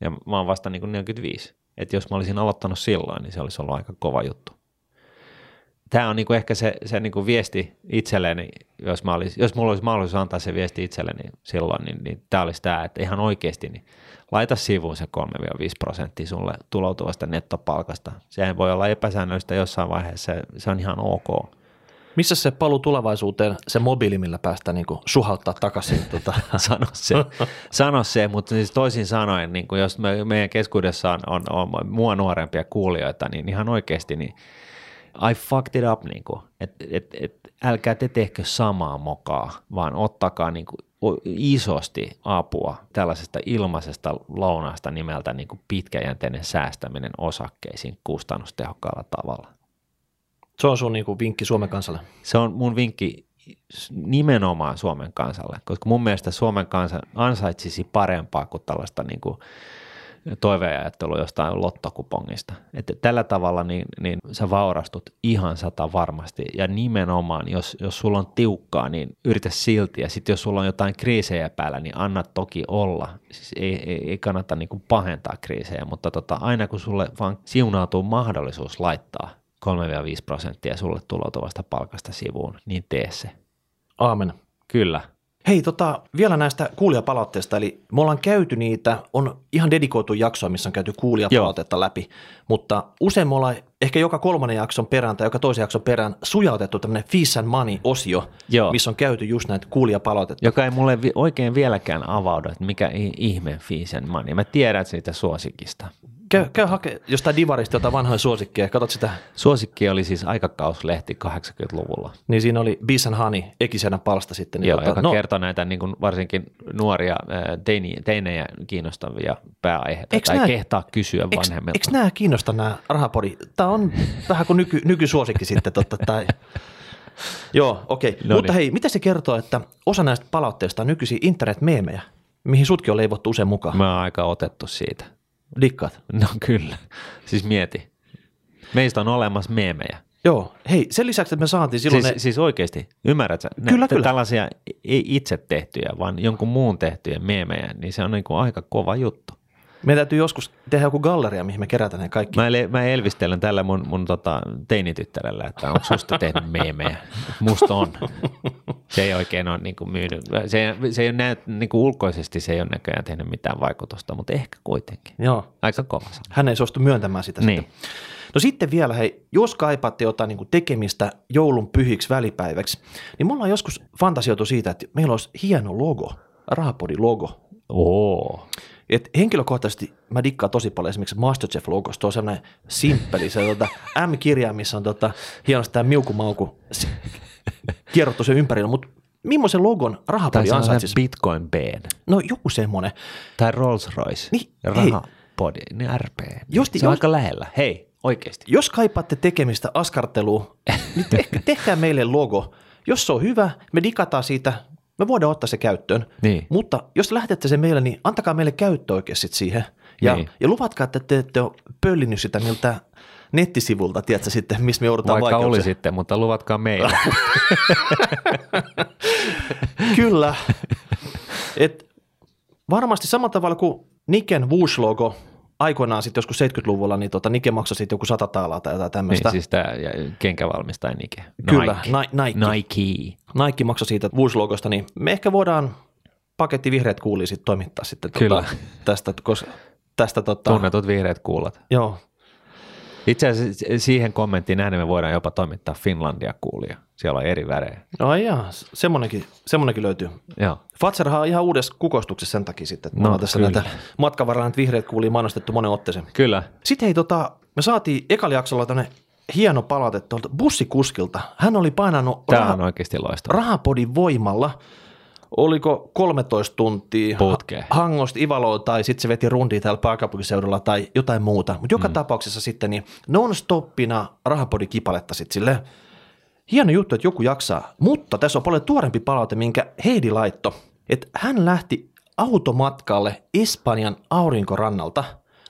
[SPEAKER 1] Ja mä oon vasta niin kuin 45. Että jos mä olisin aloittanut silloin, niin se olisi ollut aika kova juttu. Tämä on niin kuin ehkä se, se niin kuin viesti itselleni, jos, mä olisi, jos mulla olisi mahdollisuus antaa se viesti itselleni silloin, niin, niin tämä olisi tämä, että ihan oikeasti niin laita sivuun se 3-5 prosenttia sulle tuloutuvasta nettopalkasta. Sehän voi olla epäsäännöllistä jossain vaiheessa, se on ihan ok.
[SPEAKER 2] Missä se paluu tulevaisuuteen, se mobiili, millä päästään niin suhauttaa takaisin? Tuota.
[SPEAKER 1] sano, se, sano se, mutta siis toisin sanoen, niin kuin jos me, meidän keskuudessa on, on, on mua nuorempia kuulijoita, niin ihan oikeasti niin I fucked it up, niin kuin, et, et, et, älkää te tehkö samaa mokaa, vaan ottakaa niin kuin, isosti apua tällaisesta ilmaisesta lounaasta nimeltä niin kuin pitkäjänteinen säästäminen osakkeisiin kustannustehokkaalla tavalla.
[SPEAKER 2] Se on sun niin kuin vinkki Suomen kansalle?
[SPEAKER 1] Se on mun vinkki nimenomaan Suomen kansalle, koska mun mielestä Suomen kansa ansaitsisi parempaa kuin tällaista niin kuin toiveajattelu jostain lottokupongista. Että tällä tavalla niin, niin sä vaurastut ihan sata varmasti ja nimenomaan, jos, jos sulla on tiukkaa, niin yritä silti ja sitten jos sulla on jotain kriisejä päällä, niin anna toki olla. Siis ei, ei, ei kannata niin kuin pahentaa kriisejä, mutta tota, aina kun sulle vaan siunautuu mahdollisuus laittaa 3-5 prosenttia sulle tuloutuvasta palkasta sivuun, niin tee se.
[SPEAKER 2] Aamen.
[SPEAKER 1] Kyllä.
[SPEAKER 2] Hei, tota, vielä näistä kuulijapalautteista, eli me ollaan käyty niitä, on ihan dedikoitu jaksoa, missä on käyty kuulijapalautetta Joo. läpi, mutta usein me ollaan ehkä joka kolmannen jakson perään tai joka toisen jakson perään sujautettu tämmöinen Fees and Money-osio, Joo. missä on käyty just näitä kuulijapalautetta.
[SPEAKER 1] Joka ei mulle oikein vieläkään avaudu, että mikä ihme Fees and Money. Mä tiedän siitä suosikista.
[SPEAKER 2] Käy, käy hake jostain divarista jotain vanhoja suosikkeja, katsot sitä.
[SPEAKER 1] Suosikki oli siis aikakauslehti 80-luvulla.
[SPEAKER 2] Niin siinä oli Bees and Honey, ekisenä palsta sitten.
[SPEAKER 1] Niin Joo, tota, joka no, kertoo näitä niin kuin varsinkin nuoria teini, teinejä kiinnostavia pääaiheita, eks tai nää, kehtaa kysyä eks, vanhemmilta.
[SPEAKER 2] Eikö nämä kiinnosta nämä rahapodi? Tämä on vähän kuin nyky, nykysuosikki sitten. Totta, tai... Joo, okei. Okay. No Mutta niin. hei, mitä se kertoo, että osa näistä palautteista on nykyisin internet-meemejä, mihin sutkin on leivottu usein mukaan?
[SPEAKER 1] Mä oon aika otettu siitä.
[SPEAKER 2] Dikkaat?
[SPEAKER 1] No kyllä. Siis mieti. Meistä on olemassa meemejä.
[SPEAKER 2] Joo. Hei, sen lisäksi, että me saatiin silloin
[SPEAKER 1] siis, ne... Siis oikeasti, sä? Kyllä, kyllä. Tällaisia ei itse tehtyjä, vaan jonkun muun tehtyjä meemejä, niin se on niin kuin aika kova juttu.
[SPEAKER 2] Meidän täytyy joskus tehdä joku galleria, mihin me kerätään ne kaikki.
[SPEAKER 1] Mä, el- mä elvistelen tällä mun, mun tota, teinityttärellä, että onko susta tehnyt meemejä. Musta on. Se ei oikein ole niin kuin myynyt. Se, se ei ole näet, niin kuin ulkoisesti se ei ole näköjään tehnyt mitään vaikutusta, mutta ehkä kuitenkin.
[SPEAKER 2] Joo.
[SPEAKER 1] Aika kova.
[SPEAKER 2] Hän ei suostu myöntämään sitä niin. sitten. No sitten vielä, hei, jos kaipaatte jotain niin tekemistä joulun pyhiksi välipäiväksi, niin mulla on joskus fantasioitu siitä, että meillä olisi hieno logo, Rahapodin logo.
[SPEAKER 1] Oo.
[SPEAKER 2] Et henkilökohtaisesti mä dikkaan tosi paljon esimerkiksi Masterchef-logosta, tuo on sellainen simppeli, se tota M-kirja, missä on tota, hienosti tämä miukumauku kierrottu sen ympärillä, mutta millaisen logon rahapodi ansaitsisi?
[SPEAKER 1] Bitcoin B.
[SPEAKER 2] No joku semmoinen.
[SPEAKER 1] Tai Rolls Royce. Niin, rahapodi, niin RP. Josti, se on jos, aika lähellä. Hei, oikeasti.
[SPEAKER 2] Jos kaipaatte tekemistä askartelua, niin te, tehkää meille logo. Jos se on hyvä, me dikataan siitä, me voidaan ottaa se käyttöön. Niin. Mutta jos lähetätte se meille, niin antakaa meille käyttöoikeus siihen. Ja, niin. ja luvatkaa, että te ette ole pöllinyt sitä miltä nettisivulta, tiedätkö sitten, missä me joudutaan
[SPEAKER 1] Vaikka vaikeuksia. oli sitten, mutta luvatkaa meille.
[SPEAKER 2] Kyllä. Et varmasti samalla tavalla kuin Niken Woosh-logo aikoinaan sitten joskus 70-luvulla, niin tota, Nike maksoi sitten joku sata taalaa tai jotain tämmöistä.
[SPEAKER 1] Niin, siis tämä kenkävalmistaja Nike.
[SPEAKER 2] Kyllä, Nike.
[SPEAKER 1] Nike.
[SPEAKER 2] Nike maksoi siitä Woosh-logosta, niin me ehkä voidaan paketti vihreät kuulia sitten toimittaa sitten
[SPEAKER 1] Kyllä. Tota,
[SPEAKER 2] tästä, koska tästä tota,
[SPEAKER 1] Tunnetut vihreät kuulat.
[SPEAKER 2] Joo,
[SPEAKER 1] itse asiassa siihen kommenttiin nähden me voidaan jopa toimittaa Finlandia kuulia. Siellä on eri värejä.
[SPEAKER 2] No jaa, semmonenkin, semmonenkin löytyy.
[SPEAKER 1] Joo.
[SPEAKER 2] Fatserhan on ihan uudessa kukoistuksessa sen takia sitten, että no, tässä kyllä. näitä matkan varrella vihreät kuulia mainostettu monen otteeseen.
[SPEAKER 1] Kyllä.
[SPEAKER 2] Sitten hei, tota, me saatiin ekalla jaksolla tämmöinen hieno palaute tuolta bussikuskilta. Hän oli painanut
[SPEAKER 1] Tämä on oikeasti loistava.
[SPEAKER 2] rahapodin voimalla, oliko 13 tuntia
[SPEAKER 1] Putkeen.
[SPEAKER 2] ha- Hangosta Ivaloon tai sitten se veti rundia täällä pääkaupunkiseudulla tai jotain muuta. Mutta joka mm. tapauksessa sitten niin non-stoppina rahapodin kipaletta sitten silleen. Hieno juttu, että joku jaksaa, mutta tässä on paljon tuorempi palaute, minkä Heidi laitto, että hän lähti automatkalle Espanjan aurinkorannalta,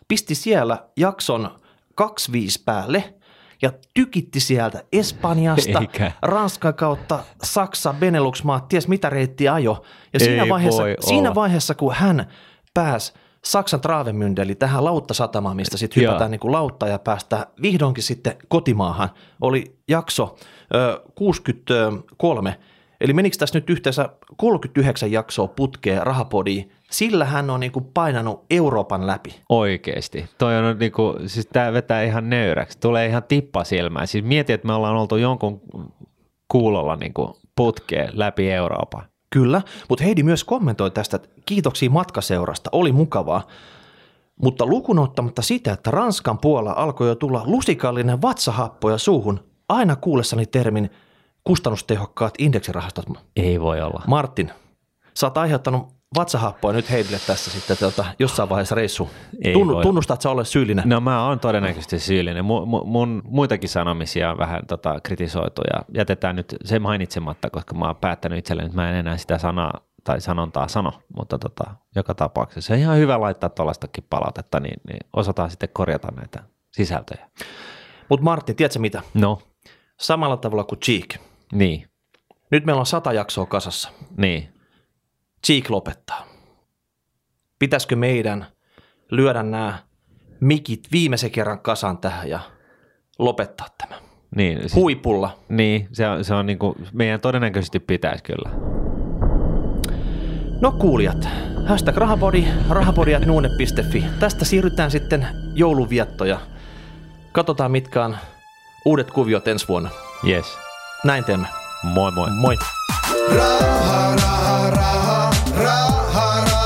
[SPEAKER 2] pisti siellä jakson 25 päälle ja tykitti sieltä Espanjasta,
[SPEAKER 1] Eikä.
[SPEAKER 2] Ranskan kautta Saksa, Benelux-maat, ties mitä reittiä ajo. Ja siinä
[SPEAKER 1] Ei
[SPEAKER 2] vaiheessa, siinä vaiheessa, kun hän pääsi Saksan Travemünde, eli tähän lauttasatamaan, mistä sitten hypätään niin kuin lautta ja päästään vihdoinkin sitten kotimaahan, oli jakso ö, 63. Eli menikö tässä nyt yhteensä 39 jaksoa putkeen rahapodiin? Sillä hän on niin kuin painanut Euroopan läpi.
[SPEAKER 1] Oikeesti. Toi on niinku, siis tää vetää ihan nöyräksi. Tulee ihan tippa silmään. Siis mieti, että me ollaan oltu jonkun kuulolla niinku putkeen läpi Euroopan.
[SPEAKER 2] Kyllä, mutta Heidi myös kommentoi tästä, että kiitoksia matkaseurasta, oli mukavaa. Mutta lukuun ottamatta sitä, että Ranskan puolella alkoi jo tulla lusikallinen vatsahappoja suuhun, aina kuullessani termin kustannustehokkaat indeksirahastot.
[SPEAKER 1] Ei voi olla.
[SPEAKER 2] Martin, sä oot aiheuttanut vatsahappoja nyt Heidille tässä sitten tuota, jossain vaiheessa reissu.
[SPEAKER 1] Ei
[SPEAKER 2] Tunnu,
[SPEAKER 1] voi.
[SPEAKER 2] tunnustat, että sä olet syyllinen.
[SPEAKER 1] No mä oon todennäköisesti syyllinen. Mun, mun, mun muitakin sanomisia on vähän tota, kritisoitu ja jätetään nyt se mainitsematta, koska mä oon päättänyt itselleni, että mä en enää sitä sanaa tai sanontaa sano, mutta tota, joka tapauksessa se on ihan hyvä laittaa tuollaistakin palautetta, niin, niin osataan sitten korjata näitä sisältöjä.
[SPEAKER 2] Mutta Martin, tiedätkö mitä?
[SPEAKER 1] No,
[SPEAKER 2] Samalla tavalla kuin Cheek.
[SPEAKER 1] niin,
[SPEAKER 2] Nyt meillä on sata jaksoa kasassa.
[SPEAKER 1] niin.
[SPEAKER 2] Cheek lopettaa. Pitäisikö meidän lyödä nämä mikit viimeisen kerran kasan tähän ja lopettaa tämä?
[SPEAKER 1] Niin, siis,
[SPEAKER 2] Huipulla.
[SPEAKER 1] niin se on, se on niin kuin, meidän todennäköisesti pitäisi kyllä.
[SPEAKER 2] No kuulijat, hashtag rahapodi, rahapodi.nuune.fi. Tästä siirrytään sitten jouluviettoja. Katsotaan mitkä on uudet kuviot ensi vuonna.
[SPEAKER 1] Yes.
[SPEAKER 2] Näin teemme.
[SPEAKER 1] Moi moi.
[SPEAKER 2] Moi.
[SPEAKER 3] Raha, raha, raha, raha, raha.